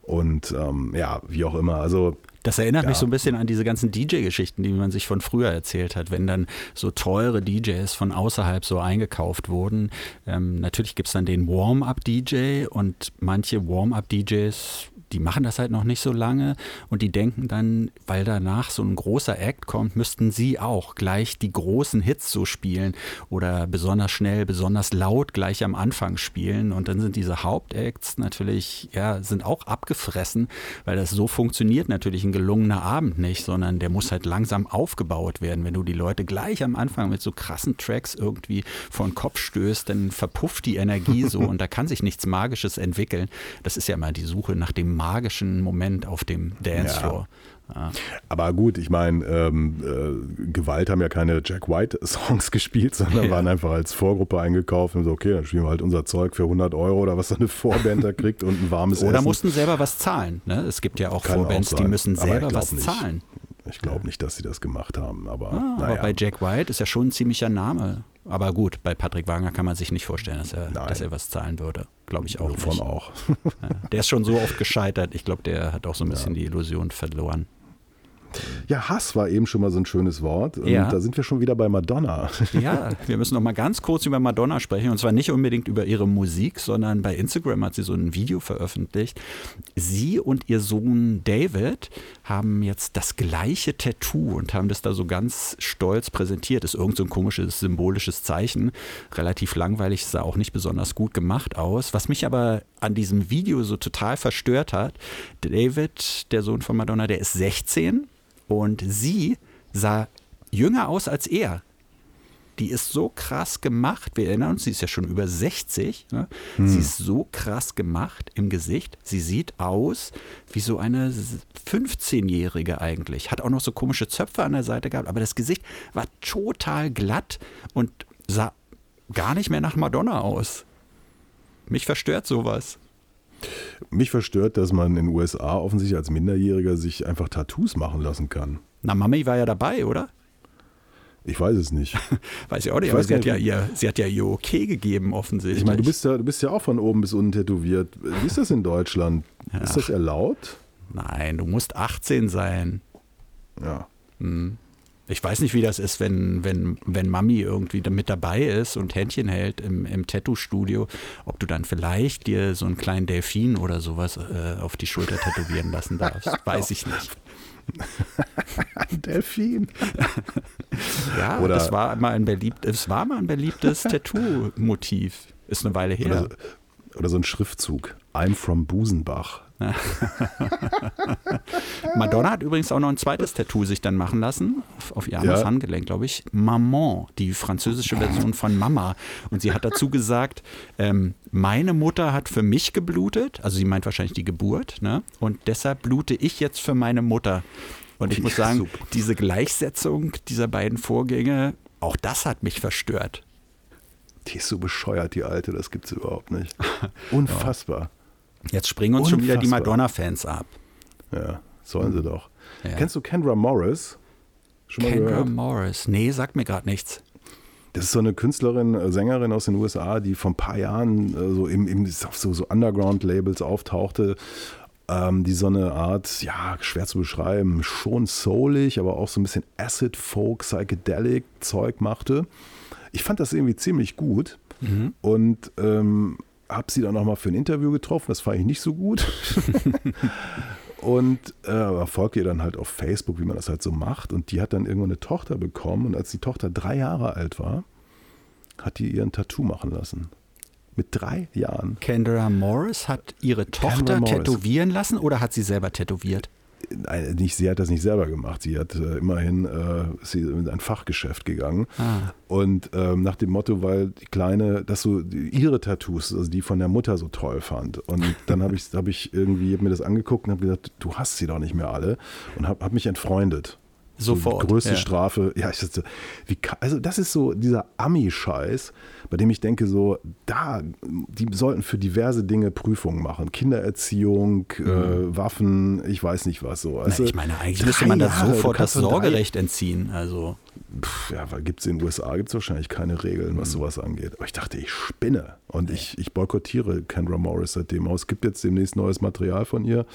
Und ähm, ja, wie auch immer. Also das erinnert ja. mich so ein bisschen an diese ganzen DJ-Geschichten, die man sich von früher erzählt hat, wenn dann so teure DJs von außerhalb so eingekauft wurden. Ähm, natürlich gibt es dann den Warm-up-DJ und manche Warm-up-DJs die machen das halt noch nicht so lange und die denken dann, weil danach so ein großer Act kommt, müssten sie auch gleich die großen Hits so spielen oder besonders schnell, besonders laut gleich am Anfang spielen und dann sind diese Hauptacts natürlich, ja, sind auch abgefressen, weil das so funktioniert natürlich ein gelungener Abend nicht, sondern der muss halt langsam aufgebaut werden. Wenn du die Leute gleich am Anfang mit so krassen Tracks irgendwie vor den Kopf stößt, dann verpufft die Energie so und da kann sich nichts Magisches entwickeln. Das ist ja immer die Suche nach dem magischen Moment auf dem Dancefloor. Ja. Aber gut, ich meine, ähm, äh, Gewalt haben ja keine Jack White-Songs gespielt, sondern ja. waren einfach als Vorgruppe eingekauft und so, okay, dann spielen wir halt unser Zeug für 100 Euro oder was so eine Vorband da kriegt und ein warmes Oder Essen. mussten selber was zahlen. Ne? Es gibt ja auch Kann Vorbands, auch die müssen selber was nicht. zahlen. Ich glaube nicht, dass sie das gemacht haben. Aber, ah, naja. aber bei Jack White ist ja schon ein ziemlicher Name. Aber gut, bei Patrick Wagner kann man sich nicht vorstellen, dass er, dass er was zahlen würde. Glaube ich auch Wovon nicht. auch. Der ist schon so oft gescheitert. Ich glaube, der hat auch so ein bisschen ja. die Illusion verloren. Ja, Hass war eben schon mal so ein schönes Wort. Und ja. da sind wir schon wieder bei Madonna. Ja, wir müssen noch mal ganz kurz über Madonna sprechen. Und zwar nicht unbedingt über ihre Musik, sondern bei Instagram hat sie so ein Video veröffentlicht. Sie und ihr Sohn David haben jetzt das gleiche Tattoo und haben das da so ganz stolz präsentiert. Das ist irgend so ein komisches symbolisches Zeichen. Relativ langweilig, sah auch nicht besonders gut gemacht aus. Was mich aber an diesem Video so total verstört hat, David, der Sohn von Madonna, der ist 16 und sie sah jünger aus als er. Die ist so krass gemacht. Wir erinnern uns, sie ist ja schon über 60. Ne? Hm. Sie ist so krass gemacht im Gesicht. Sie sieht aus wie so eine 15-Jährige eigentlich. Hat auch noch so komische Zöpfe an der Seite gehabt, aber das Gesicht war total glatt und sah gar nicht mehr nach Madonna aus. Mich verstört sowas. Mich verstört, dass man in den USA offensichtlich als Minderjähriger sich einfach Tattoos machen lassen kann. Na, Mami war ja dabei, oder? Ich weiß es nicht. weiß ich auch nicht, ich aber sie hat, ja ihr, sie hat ja ihr Okay gegeben, offensichtlich. Ich meine, du bist, ja, du bist ja auch von oben bis unten tätowiert. Wie ist das in Deutschland? Ja. Ist das erlaubt? Nein, du musst 18 sein. Ja. Hm. Ich weiß nicht, wie das ist, wenn, wenn, wenn Mami irgendwie mit dabei ist und Händchen hält im, im Tattoo-Studio, ob du dann vielleicht dir so einen kleinen Delfin oder sowas äh, auf die Schulter tätowieren lassen darfst. Weiß ich nicht. Delfin. ja, oder das war mal ein beliebt, es war mal ein beliebtes Tattoo-Motiv. Ist eine Weile her. Oder, oder so ein Schriftzug. I'm from Busenbach. Madonna hat übrigens auch noch ein zweites Tattoo sich dann machen lassen, auf ihr armes ja. Handgelenk, glaube ich. Maman, die französische Version von Mama. Und sie hat dazu gesagt, ähm, meine Mutter hat für mich geblutet, also sie meint wahrscheinlich die Geburt, ne? und deshalb blute ich jetzt für meine Mutter. Und ich muss sagen, diese Gleichsetzung dieser beiden Vorgänge, auch das hat mich verstört. Die ist so bescheuert, die alte, das gibt es überhaupt nicht. Unfassbar. Jetzt springen uns Unfassbar. schon wieder die Madonna-Fans ab. Ja, sollen sie doch. Ja. Kennst du Kendra Morris? Schon mal Kendra gehört? Morris? Nee, sagt mir gerade nichts. Das ist so eine Künstlerin, äh, Sängerin aus den USA, die vor ein paar Jahren äh, so im, im so, so Underground-Labels auftauchte, ähm, die so eine Art, ja, schwer zu beschreiben, schon soulig, aber auch so ein bisschen Acid, Folk, Psychedelic Zeug machte. Ich fand das irgendwie ziemlich gut. Mhm. Und ähm, habe sie dann nochmal für ein Interview getroffen, das fand ich nicht so gut. und äh, folgte ihr dann halt auf Facebook, wie man das halt so macht. Und die hat dann irgendwann eine Tochter bekommen. Und als die Tochter drei Jahre alt war, hat die ihren Tattoo machen lassen. Mit drei Jahren. Kendra Morris hat ihre Tochter tätowieren lassen oder hat sie selber tätowiert? Nicht, sie hat das nicht selber gemacht. Sie hat äh, immerhin äh, sie in ein Fachgeschäft gegangen. Ah. Und ähm, nach dem Motto, weil die Kleine, dass so ihre Tattoos, also die von der Mutter so toll fand. Und dann habe ich, hab ich irgendwie hab mir das angeguckt und habe gesagt, du hast sie doch nicht mehr alle. Und habe hab mich entfreundet. Sofort. Die größte ja. Strafe. Ja, ich dachte, wie, also das ist so dieser Ami-Scheiß, bei dem ich denke, so, da, die sollten für diverse Dinge Prüfungen machen. Kindererziehung, mhm. äh, Waffen, ich weiß nicht was so. Also, Na, ich meine, eigentlich müsste man da sofort das Sorgerecht entziehen. Also. Pff, ja, weil gibt es in den USA gibt's wahrscheinlich keine Regeln, was mhm. sowas angeht. Aber ich dachte, ich spinne. Und ich, ich boykottiere Kendra Morris seitdem aus. Es gibt jetzt demnächst neues Material von ihr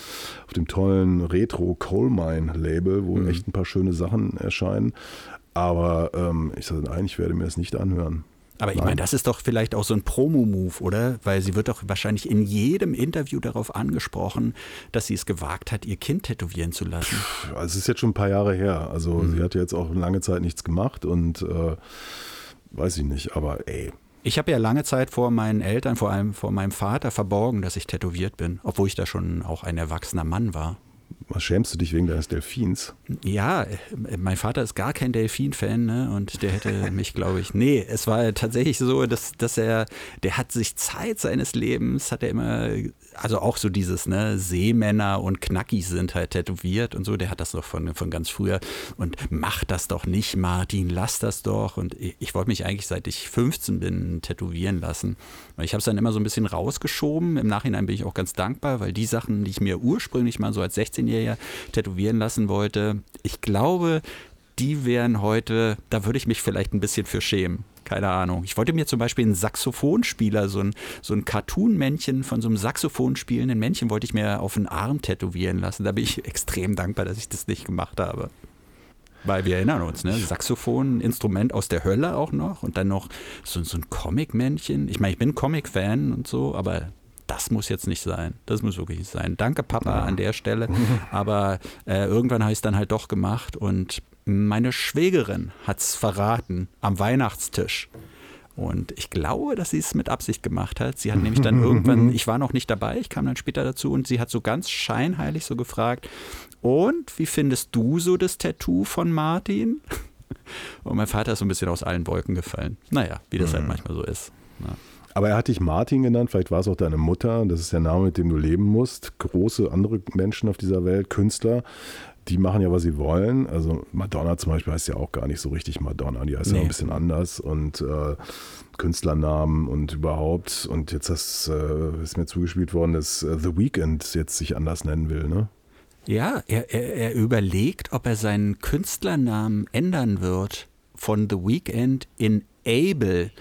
auf dem tollen Retro Coal Mine Label, wo mhm. echt ein paar schöne Sachen erscheinen. Aber ähm, ich sage, nein, ich werde mir das nicht anhören. Aber ich meine, das ist doch vielleicht auch so ein Promo-Move, oder? Weil sie wird doch wahrscheinlich in jedem Interview darauf angesprochen, dass sie es gewagt hat, ihr Kind tätowieren zu lassen. Also es ist jetzt schon ein paar Jahre her. Also mhm. sie hat jetzt auch lange Zeit nichts gemacht und äh, weiß ich nicht, aber ey. Ich habe ja lange Zeit vor meinen Eltern, vor allem vor meinem Vater, verborgen, dass ich tätowiert bin, obwohl ich da schon auch ein erwachsener Mann war. Was schämst du dich wegen deines Delfins? Ja, mein Vater ist gar kein Delfin-Fan ne? und der hätte mich, glaube ich, nee, es war tatsächlich so, dass, dass er, der hat sich Zeit seines Lebens, hat er immer also auch so dieses, ne, Seemänner und Knackis sind halt tätowiert und so, der hat das noch von, von ganz früher und mach das doch nicht, Martin, lass das doch. Und ich, ich wollte mich eigentlich, seit ich 15 bin, tätowieren lassen. Ich habe es dann immer so ein bisschen rausgeschoben. Im Nachhinein bin ich auch ganz dankbar, weil die Sachen, die ich mir ursprünglich mal so als 16-Jähriger tätowieren lassen wollte, ich glaube, die wären heute, da würde ich mich vielleicht ein bisschen für schämen. Keine Ahnung. Ich wollte mir zum Beispiel einen Saxophonspieler, so ein, so ein Cartoon-Männchen von so einem Saxophon spielenden Männchen, wollte ich mir auf den Arm tätowieren lassen. Da bin ich extrem dankbar, dass ich das nicht gemacht habe. Weil wir erinnern uns, ne? Saxophon, Instrument aus der Hölle auch noch und dann noch so, so ein Comic-Männchen. Ich meine, ich bin Comic-Fan und so, aber das muss jetzt nicht sein. Das muss wirklich nicht sein. Danke, Papa, ja. an der Stelle. Aber äh, irgendwann habe ich es dann halt doch gemacht und meine Schwägerin hat es verraten am Weihnachtstisch. Und ich glaube, dass sie es mit Absicht gemacht hat. Sie hat nämlich dann irgendwann, ich war noch nicht dabei, ich kam dann später dazu und sie hat so ganz scheinheilig so gefragt, und wie findest du so das Tattoo von Martin? Und mein Vater ist so ein bisschen aus allen Wolken gefallen. Naja, wie das halt mhm. manchmal so ist. Ja. Aber er hat dich Martin genannt, vielleicht war es auch deine Mutter, das ist der Name, mit dem du leben musst. Große andere Menschen auf dieser Welt, Künstler, die machen ja, was sie wollen. Also Madonna zum Beispiel heißt ja auch gar nicht so richtig Madonna, die heißt nee. ja ein bisschen anders und äh, Künstlernamen und überhaupt. Und jetzt hast, äh, ist mir zugespielt worden, dass äh, The Weeknd jetzt sich anders nennen will, ne? Ja, er, er, er überlegt, ob er seinen Künstlernamen ändern wird von The Weeknd in Abel.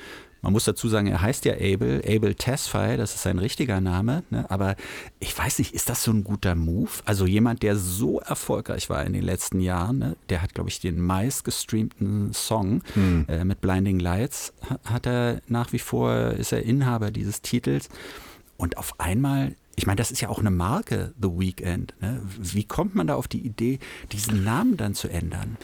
Man muss dazu sagen, er heißt ja Abel, Abel Tesfaye, das ist sein richtiger Name. Ne? Aber ich weiß nicht, ist das so ein guter Move? Also jemand, der so erfolgreich war in den letzten Jahren, ne? der hat, glaube ich, den meistgestreamten Song hm. äh, mit Blinding Lights, hat er nach wie vor, ist er Inhaber dieses Titels. Und auf einmal ich meine, das ist ja auch eine Marke, The Weekend. Ne? Wie kommt man da auf die Idee, diesen Namen dann zu ändern?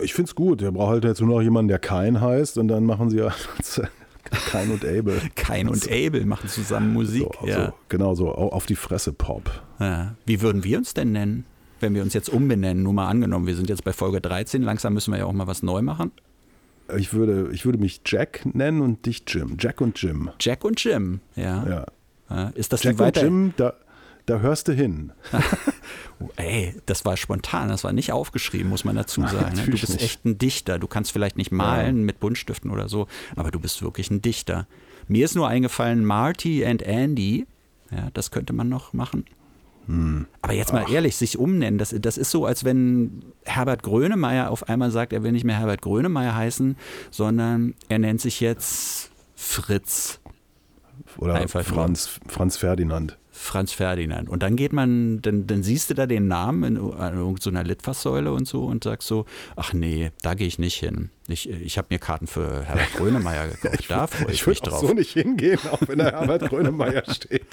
Ich finde es gut. Er braucht halt jetzt nur noch jemanden, der Kein heißt und dann machen sie ja Kain und Abel. Kain und Abel machen zusammen Musik. So, ja. So, genau so, auf die Fresse Pop. Ja. Wie würden wir uns denn nennen, wenn wir uns jetzt umbenennen? Nur mal angenommen, wir sind jetzt bei Folge 13, langsam müssen wir ja auch mal was neu machen. Ich würde, ich würde mich Jack nennen und dich Jim. Jack und Jim. Jack und Jim, ja. ja. Ist das Jack und Jim, da, da hörst du hin. Ey, das war spontan, das war nicht aufgeschrieben, muss man dazu sagen. Ne? Du bist nicht. echt ein Dichter. Du kannst vielleicht nicht malen ja. mit Buntstiften oder so, aber du bist wirklich ein Dichter. Mir ist nur eingefallen, Marty and Andy. Ja, das könnte man noch machen. Hm. Aber jetzt mal Ach. ehrlich, sich umnennen, das, das ist so, als wenn Herbert Grönemeyer auf einmal sagt, er will nicht mehr Herbert Grönemeyer heißen, sondern er nennt sich jetzt Fritz. Oder Einfach Franz, Franz Ferdinand. Franz Ferdinand. Und dann geht man, dann, dann siehst du da den Namen in, an irgendeiner Litfaßsäule und so und sagst so, ach nee, da gehe ich nicht hin. Ich, ich habe mir Karten für Herbert Grönemeyer gekauft. Da freue ich, ich mich drauf. Ich so nicht hingehen, auch wenn da Herbert Grönemeyer steht.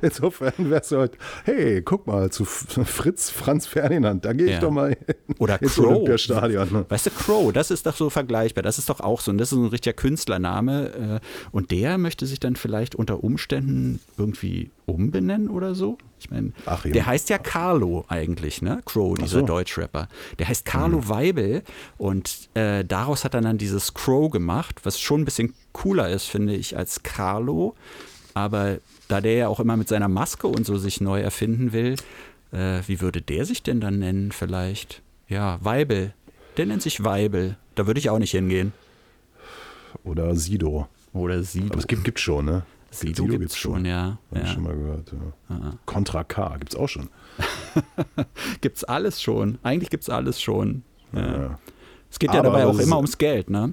Insofern wärst du halt, hey, guck mal, zu Fritz Franz Ferdinand, da gehe ich ja. doch mal hin. Oder Crow. Ne? Weißt du, Crow, das ist doch so vergleichbar. Das ist doch auch so. Und das ist ein richtiger Künstlername. Äh, und der möchte sich dann vielleicht unter Umständen irgendwie umbenennen oder so. Ich meine, der heißt ja Carlo eigentlich, ne? Crow, dieser so. Deutschrapper. Der heißt Carlo mhm. Weibel und äh, daraus hat er dann dieses Crow gemacht, was schon ein bisschen cooler ist, finde ich, als Carlo. Aber da der ja auch immer mit seiner Maske und so sich neu erfinden will, äh, wie würde der sich denn dann nennen vielleicht? Ja, Weibel. Der nennt sich Weibel. Da würde ich auch nicht hingehen. Oder Sido. Oder Sido. Aber es gibt, gibt schon, ne? Sido, Sido gibt es schon, ja. Habe ja. ich schon mal gehört. Ja. Contra K gibt es auch schon. gibt es alles schon. Eigentlich gibt es alles schon. Ja. Es geht ja dabei auch immer ums Geld, ne?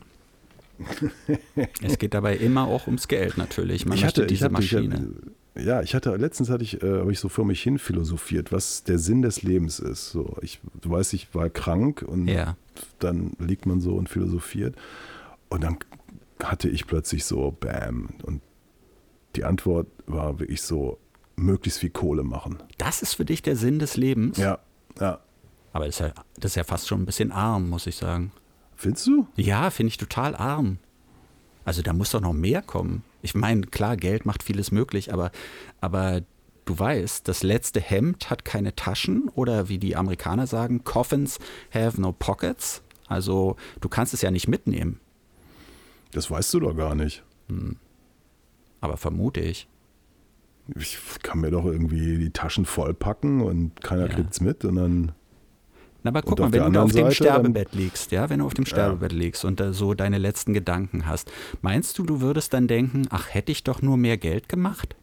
es geht dabei immer auch ums Geld natürlich. Man ich hatte diese hatte, Maschine. Ich, ja, ich hatte letztens hatte ich, äh, habe ich so vor mich hin philosophiert, was der Sinn des Lebens ist. So, ich, du weißt, ich war krank und ja. dann liegt man so und philosophiert und dann hatte ich plötzlich so, bam. Und die Antwort war wirklich so, möglichst viel Kohle machen. Das ist für dich der Sinn des Lebens? Ja, ja. Aber das ist ja, das ist ja fast schon ein bisschen arm, muss ich sagen. Findest du? Ja, finde ich total arm. Also da muss doch noch mehr kommen. Ich meine, klar, Geld macht vieles möglich, aber, aber du weißt, das letzte Hemd hat keine Taschen oder wie die Amerikaner sagen, Coffins have no pockets. Also du kannst es ja nicht mitnehmen. Das weißt du doch gar nicht. Hm. Aber vermute ich. Ich kann mir doch irgendwie die Taschen vollpacken und keiner ja. kriegt's mit und dann. Na, aber guck mal, wenn du auf dem Sterbebett liegst, ja, wenn du auf dem Sterbebett ja. liegst und da so deine letzten Gedanken hast, meinst du, du würdest dann denken, ach, hätte ich doch nur mehr Geld gemacht?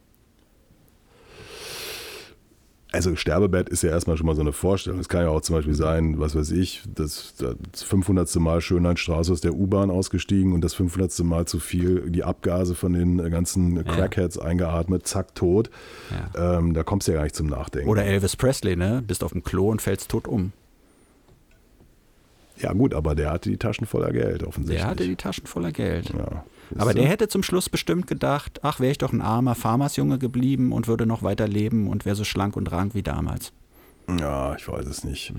Also Sterbebett ist ja erstmal schon mal so eine Vorstellung. Es kann ja auch zum Beispiel sein, was weiß ich, das, das 500. Mal Schönheitsstraße aus der U-Bahn ausgestiegen und das 500. Mal zu viel die Abgase von den ganzen Crackheads ja. eingeatmet, zack, tot. Ja. Ähm, da kommst du ja gar nicht zum Nachdenken. Oder Elvis Presley, ne? Bist auf dem Klo und fällst tot um. Ja gut, aber der hatte die Taschen voller Geld offensichtlich. Der hatte die Taschen voller Geld. Ja. Aber der hätte zum Schluss bestimmt gedacht, ach, wäre ich doch ein armer Farmersjunge geblieben und würde noch weiter leben und wäre so schlank und rank wie damals. Ja, ich weiß es nicht.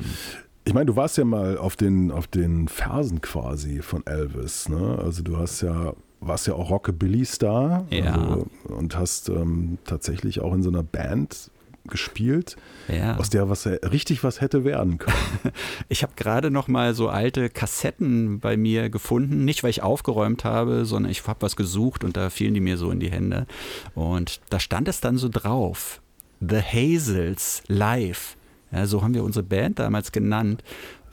Ich meine, du warst ja mal auf den, auf den Fersen quasi von Elvis, ne? Also du hast ja, warst ja auch Rockabilly-Star ja. Also, und hast ähm, tatsächlich auch in so einer Band gespielt, ja. aus der was richtig was hätte werden können. Ich habe gerade noch mal so alte Kassetten bei mir gefunden, nicht weil ich aufgeräumt habe, sondern ich habe was gesucht und da fielen die mir so in die Hände und da stand es dann so drauf: The Hazels live. Ja, so haben wir unsere Band damals genannt.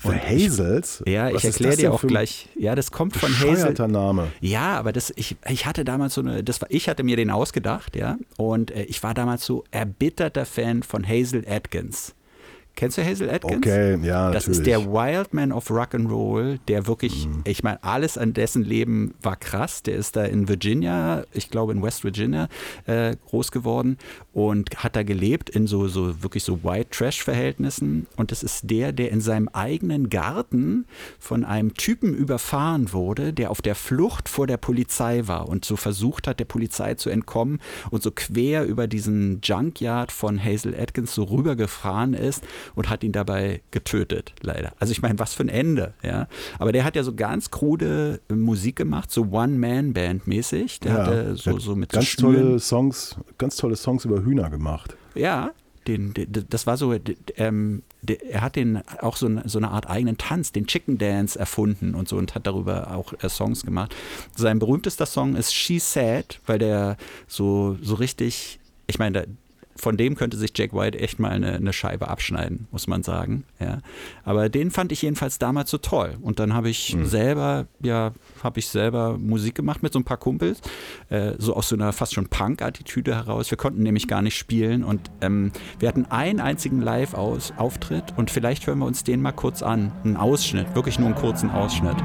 The Hazels? Ich, ja, Was ich erkläre dir auch gleich. Ja, das kommt von Hazel. Name. Ja, aber das, ich, ich hatte damals so eine, das war, ich hatte mir den ausgedacht, ja. Und äh, ich war damals so erbitterter Fan von Hazel Atkins. Kennst du Hazel Atkins? Okay, ja, Das natürlich. ist der Wildman of Rock'n'Roll, der wirklich, mhm. ich meine, alles an dessen Leben war krass. Der ist da in Virginia, ich glaube in West Virginia, äh, groß geworden und hat da gelebt in so, so wirklich so White Trash-Verhältnissen. Und das ist der, der in seinem eigenen Garten von einem Typen überfahren wurde, der auf der Flucht vor der Polizei war und so versucht hat, der Polizei zu entkommen und so quer über diesen Junkyard von Hazel Atkins so rübergefahren ist und hat ihn dabei getötet, leider. Also ich meine, was für ein Ende, ja. Aber der hat ja so ganz krude Musik gemacht, so One-Man-Band mäßig. Der ja, hatte so, so mit ganz so tolle Songs, ganz tolle Songs über Hühner gemacht. Ja, den, den, das war so, ähm, er hat den auch so, so, eine Art eigenen Tanz, den Chicken Dance erfunden und so und hat darüber auch äh, Songs gemacht. Sein berühmtester Song ist She Said, weil der so, so richtig, ich meine, von dem könnte sich Jack White echt mal eine, eine, Scheibe abschneiden, muss man sagen. Ja. Aber den fand ich jedenfalls damals so toll. Und dann habe ich mhm. selber, ja, habe ich selber Musik gemacht mit so ein paar Kumpels, äh, so aus so einer fast schon Punk-Attitüde heraus. Wir konnten nämlich gar nicht spielen und ähm, wir hatten einen einzigen Live-Auftritt und vielleicht hören wir uns den mal kurz an. Einen Ausschnitt, wirklich nur einen kurzen Ausschnitt.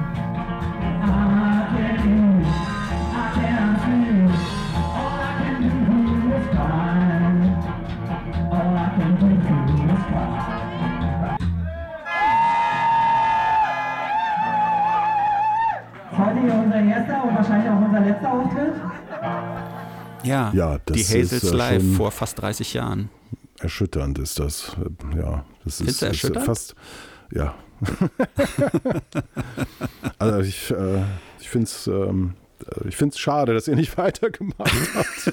Wahrscheinlich auch unser letzter Auftritt. Ja, ja die Hazels äh, Live vor fast 30 Jahren. Erschütternd ist das. Ja, das Findest ist? Ist fast. Ja. also ich, äh, ich finde es ähm, äh, ich finde es schade, dass ihr nicht weitergemacht habt.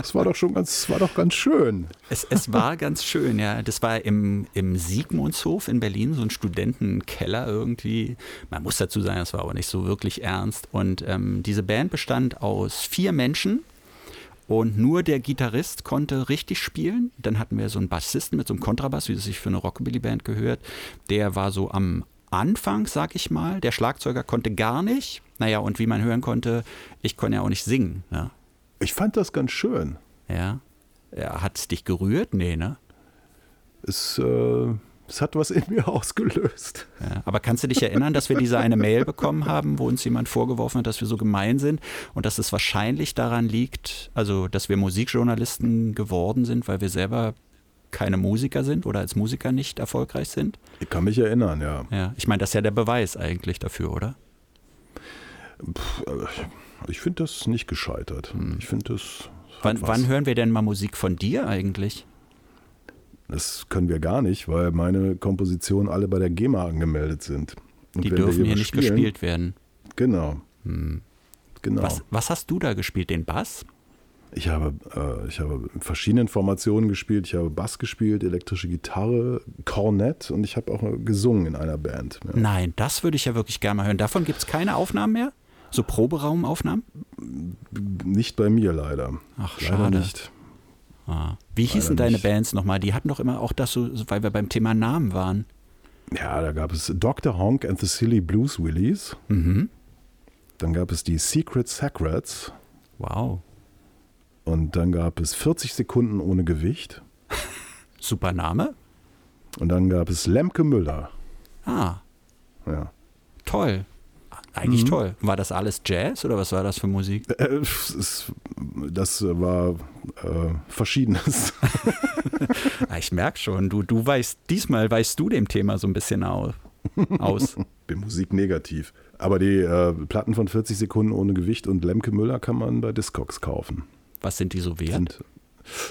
Es war doch schon ganz, war doch ganz schön. Es, es war ganz schön, ja. Das war im, im Siegmundshof in Berlin, so ein Studentenkeller irgendwie. Man muss dazu sagen, das war aber nicht so wirklich ernst. Und ähm, diese Band bestand aus vier Menschen. Und nur der Gitarrist konnte richtig spielen. Dann hatten wir so einen Bassisten mit so einem Kontrabass, wie es sich für eine Rockabilly-Band gehört. Der war so am Anfang, sag ich mal. Der Schlagzeuger konnte gar nicht. Naja, und wie man hören konnte, ich konnte ja auch nicht singen. Ja. Ich fand das ganz schön. Ja. ja Hat es dich gerührt? Nee, ne? Es, äh, es hat was in mir ausgelöst. Ja, aber kannst du dich erinnern, dass wir diese eine Mail bekommen haben, wo uns jemand vorgeworfen hat, dass wir so gemein sind und dass es wahrscheinlich daran liegt, also dass wir Musikjournalisten geworden sind, weil wir selber keine Musiker sind oder als Musiker nicht erfolgreich sind? Ich kann mich erinnern, ja. Ja, ich meine, das ist ja der Beweis eigentlich dafür, oder? Äh, ich finde das nicht gescheitert. Hm. Ich finde das. Wann, wann hören wir denn mal Musik von dir eigentlich? Das können wir gar nicht, weil meine Kompositionen alle bei der GEMA angemeldet sind. Und Die dürfen hier nicht spielen, gespielt werden. Genau. Hm. genau. Was, was, hast du da gespielt? Den Bass? Ich habe, äh, ich habe verschiedene Formationen gespielt. Ich habe Bass gespielt, elektrische Gitarre, Kornett und ich habe auch gesungen in einer Band. Ja. Nein, das würde ich ja wirklich gerne mal hören. Davon gibt es keine Aufnahmen mehr? So Proberaumaufnahmen? Nicht bei mir leider. Ach, leider schade. nicht. Ah. Wie leider hießen deine nicht. Bands nochmal? Die hatten doch immer auch das so, weil wir beim Thema Namen waren. Ja, da gab es Dr. Honk and the Silly Blues Willies. Mhm. Dann gab es die Secret Sacrets. Wow. Und dann gab es 40 Sekunden ohne Gewicht. Super Name. Und dann gab es Lemke Müller. Ah. Ja. Toll. Eigentlich mhm. toll. War das alles Jazz oder was war das für Musik? Äh, das war äh, Verschiedenes. Ah, ich merke schon, du, du weißt, diesmal weißt du dem Thema so ein bisschen aus. aus. Bin Musik negativ. Aber die äh, Platten von 40 Sekunden ohne Gewicht und Lemke Müller kann man bei Discogs kaufen. Was sind die so wert? Sind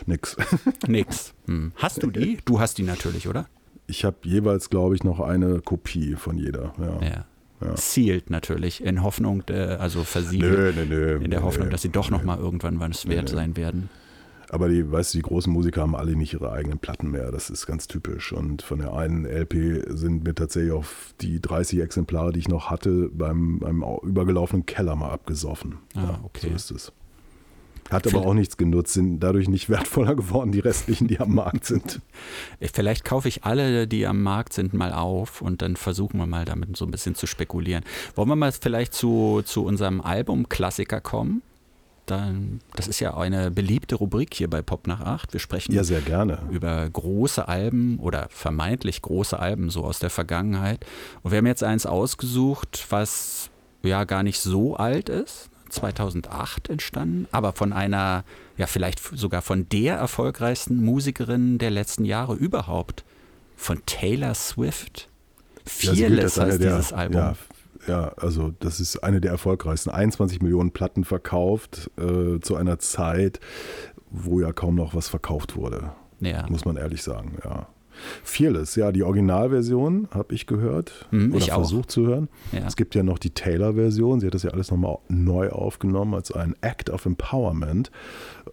nix. Nix. Hm. Hast du die? Du hast die natürlich, oder? Ich habe jeweils, glaube ich, noch eine Kopie von jeder. Ja. ja. Ja. Sealed natürlich, in Hoffnung, äh, also versiegelt, nö, nö, nö, in der Hoffnung, dass sie doch nochmal irgendwann was wert sein werden. Aber die, weißt du, die großen Musiker haben alle nicht ihre eigenen Platten mehr. Das ist ganz typisch. Und von der einen LP sind mir tatsächlich auch die 30 Exemplare, die ich noch hatte, beim, beim übergelaufenen Keller mal abgesoffen. Ah, ja, okay. So ist es. Hat aber auch nichts genutzt, sind dadurch nicht wertvoller geworden, die restlichen, die am Markt sind. Vielleicht kaufe ich alle, die am Markt sind, mal auf und dann versuchen wir mal damit so ein bisschen zu spekulieren. Wollen wir mal vielleicht zu, zu unserem Album-Klassiker kommen? Dann, das ist ja eine beliebte Rubrik hier bei Pop nach 8. Wir sprechen ja, sehr gerne. über große Alben oder vermeintlich große Alben so aus der Vergangenheit. Und wir haben jetzt eins ausgesucht, was ja gar nicht so alt ist. 2008 entstanden, aber von einer, ja vielleicht sogar von der erfolgreichsten Musikerin der letzten Jahre überhaupt, von Taylor Swift. Fearless ja, heißt der, dieses Album. Ja, ja, also das ist eine der erfolgreichsten. 21 Millionen Platten verkauft äh, zu einer Zeit, wo ja kaum noch was verkauft wurde. Ja. Muss man ehrlich sagen, ja. Fearless, ja, die Originalversion habe ich gehört hm, oder ich versucht auch. zu hören. Ja. Es gibt ja noch die Taylor-Version. Sie hat das ja alles nochmal neu aufgenommen als ein Act of Empowerment,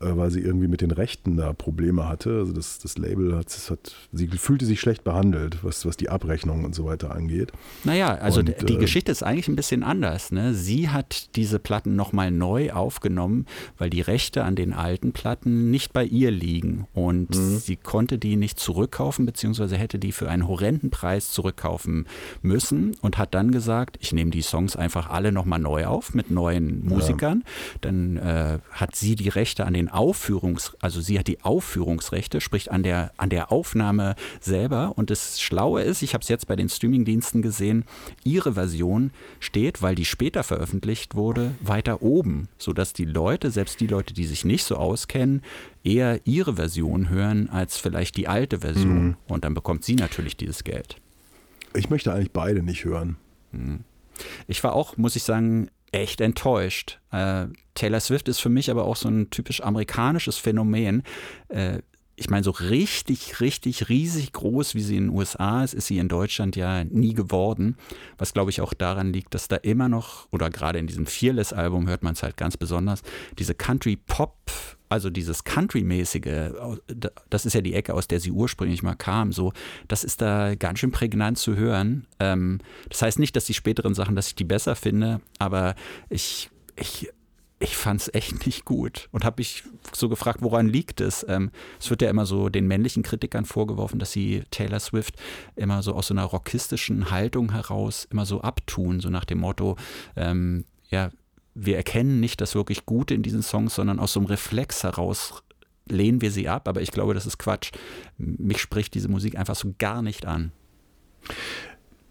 weil sie irgendwie mit den Rechten da Probleme hatte. Also das, das Label hat, das hat, sie fühlte sich schlecht behandelt, was, was die Abrechnung und so weiter angeht. Naja, also und, die äh, Geschichte ist eigentlich ein bisschen anders. Ne? Sie hat diese Platten nochmal neu aufgenommen, weil die Rechte an den alten Platten nicht bei ihr liegen und mhm. sie konnte die nicht zurückkaufen beziehungsweise hätte die für einen horrenden Preis zurückkaufen müssen und hat dann gesagt, ich nehme die Songs einfach alle nochmal neu auf mit neuen Musikern. Ja. Dann äh, hat sie die Rechte an den Aufführungs, also sie hat die Aufführungsrechte, sprich an der, an der Aufnahme selber. Und das Schlaue ist, ich habe es jetzt bei den Streamingdiensten gesehen, ihre Version steht, weil die später veröffentlicht wurde, weiter oben, sodass die Leute, selbst die Leute, die sich nicht so auskennen, eher ihre Version hören als vielleicht die alte Version. Mhm. Und dann bekommt sie natürlich dieses Geld. Ich möchte eigentlich beide nicht hören. Mhm. Ich war auch, muss ich sagen, echt enttäuscht. Äh, Taylor Swift ist für mich aber auch so ein typisch amerikanisches Phänomen. Äh, ich meine, so richtig, richtig riesig groß, wie sie in den USA ist, ist sie in Deutschland ja nie geworden. Was glaube ich auch daran liegt, dass da immer noch, oder gerade in diesem Fearless-Album hört man es halt ganz besonders, diese Country-Pop- also dieses Country-mäßige, das ist ja die Ecke, aus der sie ursprünglich mal kam, so, das ist da ganz schön prägnant zu hören. Ähm, das heißt nicht, dass die späteren Sachen, dass ich die besser finde, aber ich, ich, ich fand es echt nicht gut und habe mich so gefragt, woran liegt es? Ähm, es wird ja immer so den männlichen Kritikern vorgeworfen, dass sie Taylor Swift immer so aus so einer rockistischen Haltung heraus immer so abtun, so nach dem Motto, ähm, ja, wir erkennen nicht das wirklich Gute in diesen Songs, sondern aus so einem Reflex heraus lehnen wir sie ab. Aber ich glaube, das ist Quatsch. Mich spricht diese Musik einfach so gar nicht an.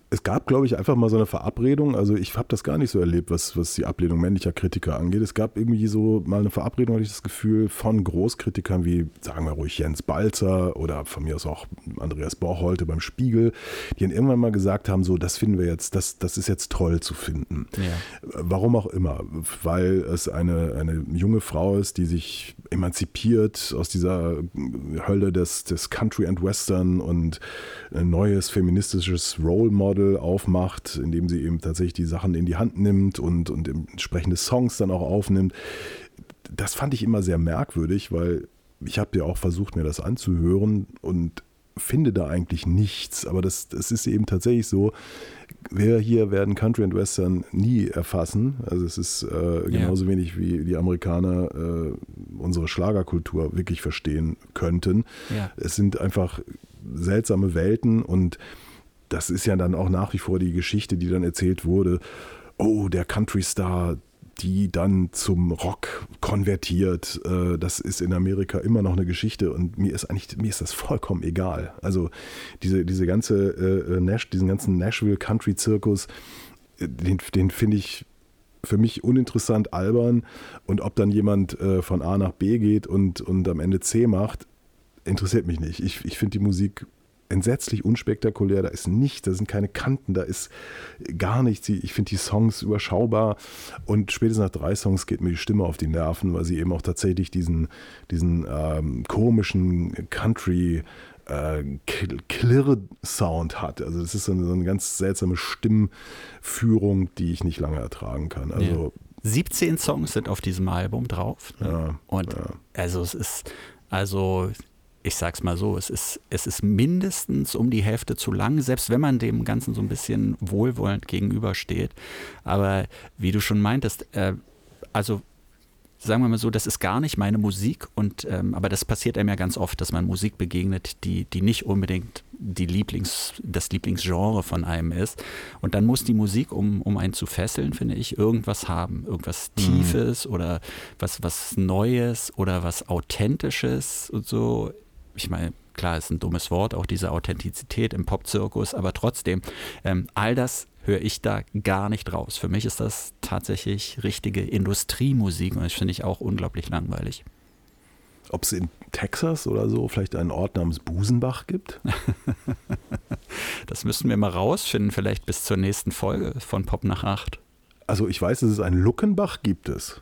Es gab, glaube ich, einfach mal so eine Verabredung. Also ich habe das gar nicht so erlebt, was, was die Ablehnung männlicher Kritiker angeht. Es gab irgendwie so mal eine Verabredung, hatte ich das Gefühl, von Großkritikern wie, sagen wir ruhig, Jens Balzer oder von mir aus auch Andreas Borcholte beim Spiegel, die dann irgendwann mal gesagt haben, so, das finden wir jetzt, das, das ist jetzt toll zu finden. Ja. Warum auch immer. Weil es eine, eine junge Frau ist, die sich emanzipiert aus dieser Hölle des, des Country and Western und ein neues feministisches Role Model aufmacht, indem sie eben tatsächlich die Sachen in die Hand nimmt und, und entsprechende Songs dann auch aufnimmt. Das fand ich immer sehr merkwürdig, weil ich habe ja auch versucht, mir das anzuhören und finde da eigentlich nichts. Aber das, das ist eben tatsächlich so. Wir hier werden Country and Western nie erfassen. Also es ist äh, genauso ja. wenig wie die Amerikaner äh, unsere Schlagerkultur wirklich verstehen könnten. Ja. Es sind einfach seltsame Welten und das ist ja dann auch nach wie vor die Geschichte, die dann erzählt wurde. Oh, der Country Star, die dann zum Rock konvertiert. Äh, das ist in Amerika immer noch eine Geschichte und mir ist eigentlich, mir ist das vollkommen egal. Also diese, diese ganze äh, äh Nash, diesen ganzen Nashville Country Zirkus, den, den finde ich für mich uninteressant albern und ob dann jemand von A nach B geht und, und am Ende C macht, interessiert mich nicht. Ich, ich finde die Musik entsetzlich unspektakulär, da ist nichts, da sind keine Kanten, da ist gar nichts. Ich finde die Songs überschaubar und spätestens nach drei Songs geht mir die Stimme auf die Nerven, weil sie eben auch tatsächlich diesen, diesen ähm, komischen Country äh, Klirr-Sound hat. Also das ist so eine, so eine, ganz seltsame Stimmführung, die ich nicht lange ertragen kann. Also ja. 17 Songs sind auf diesem Album drauf. Ne? Ja, und ja. also es ist also ich sag's mal so, es ist, es ist mindestens um die Hälfte zu lang, selbst wenn man dem Ganzen so ein bisschen wohlwollend gegenübersteht. Aber wie du schon meintest, äh, also sagen wir mal so, das ist gar nicht meine Musik und ähm, aber das passiert einem ja ganz oft, dass man Musik begegnet, die, die nicht unbedingt die Lieblings, das Lieblingsgenre von einem ist. Und dann muss die Musik, um, um einen zu fesseln, finde ich, irgendwas haben. Irgendwas mhm. Tiefes mhm. oder was, was Neues oder was Authentisches und so ich meine, klar, ist ein dummes Wort, auch diese Authentizität im Popzirkus, aber trotzdem, ähm, all das höre ich da gar nicht raus. Für mich ist das tatsächlich richtige Industriemusik und das finde ich auch unglaublich langweilig. Ob es in Texas oder so vielleicht einen Ort namens Busenbach gibt? das müssen wir mal rausfinden, vielleicht bis zur nächsten Folge von Pop nach acht. Also ich weiß, dass es einen Luckenbach gibt es.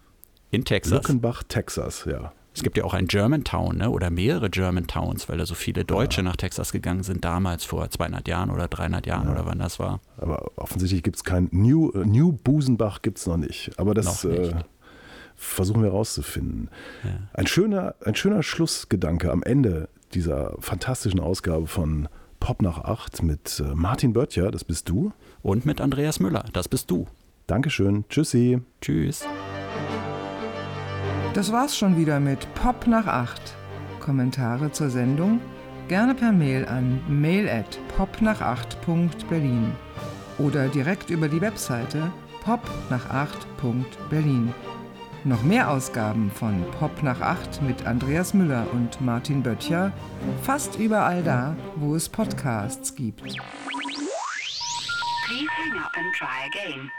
In Texas. Luckenbach, Texas, ja. Es gibt ja auch ein Germantown ne? oder mehrere Germantowns, weil da so viele Deutsche ja. nach Texas gegangen sind, damals vor 200 Jahren oder 300 Jahren ja. oder wann das war. Aber offensichtlich gibt es kein New, äh, New Busenbach gibt es noch nicht. Aber das äh, versuchen wir rauszufinden. Ja. Ein, schöner, ein schöner Schlussgedanke am Ende dieser fantastischen Ausgabe von Pop nach 8 mit äh, Martin Böttcher, das bist du. Und mit Andreas Müller, das bist du. Dankeschön. Tschüssi. Tschüss. Das war's schon wieder mit Pop nach 8. Kommentare zur Sendung gerne per Mail an mail at popnach8.berlin oder direkt über die Webseite popnach8.berlin. Noch mehr Ausgaben von Pop nach 8 mit Andreas Müller und Martin Böttcher fast überall da, wo es Podcasts gibt. Please hang up and try again.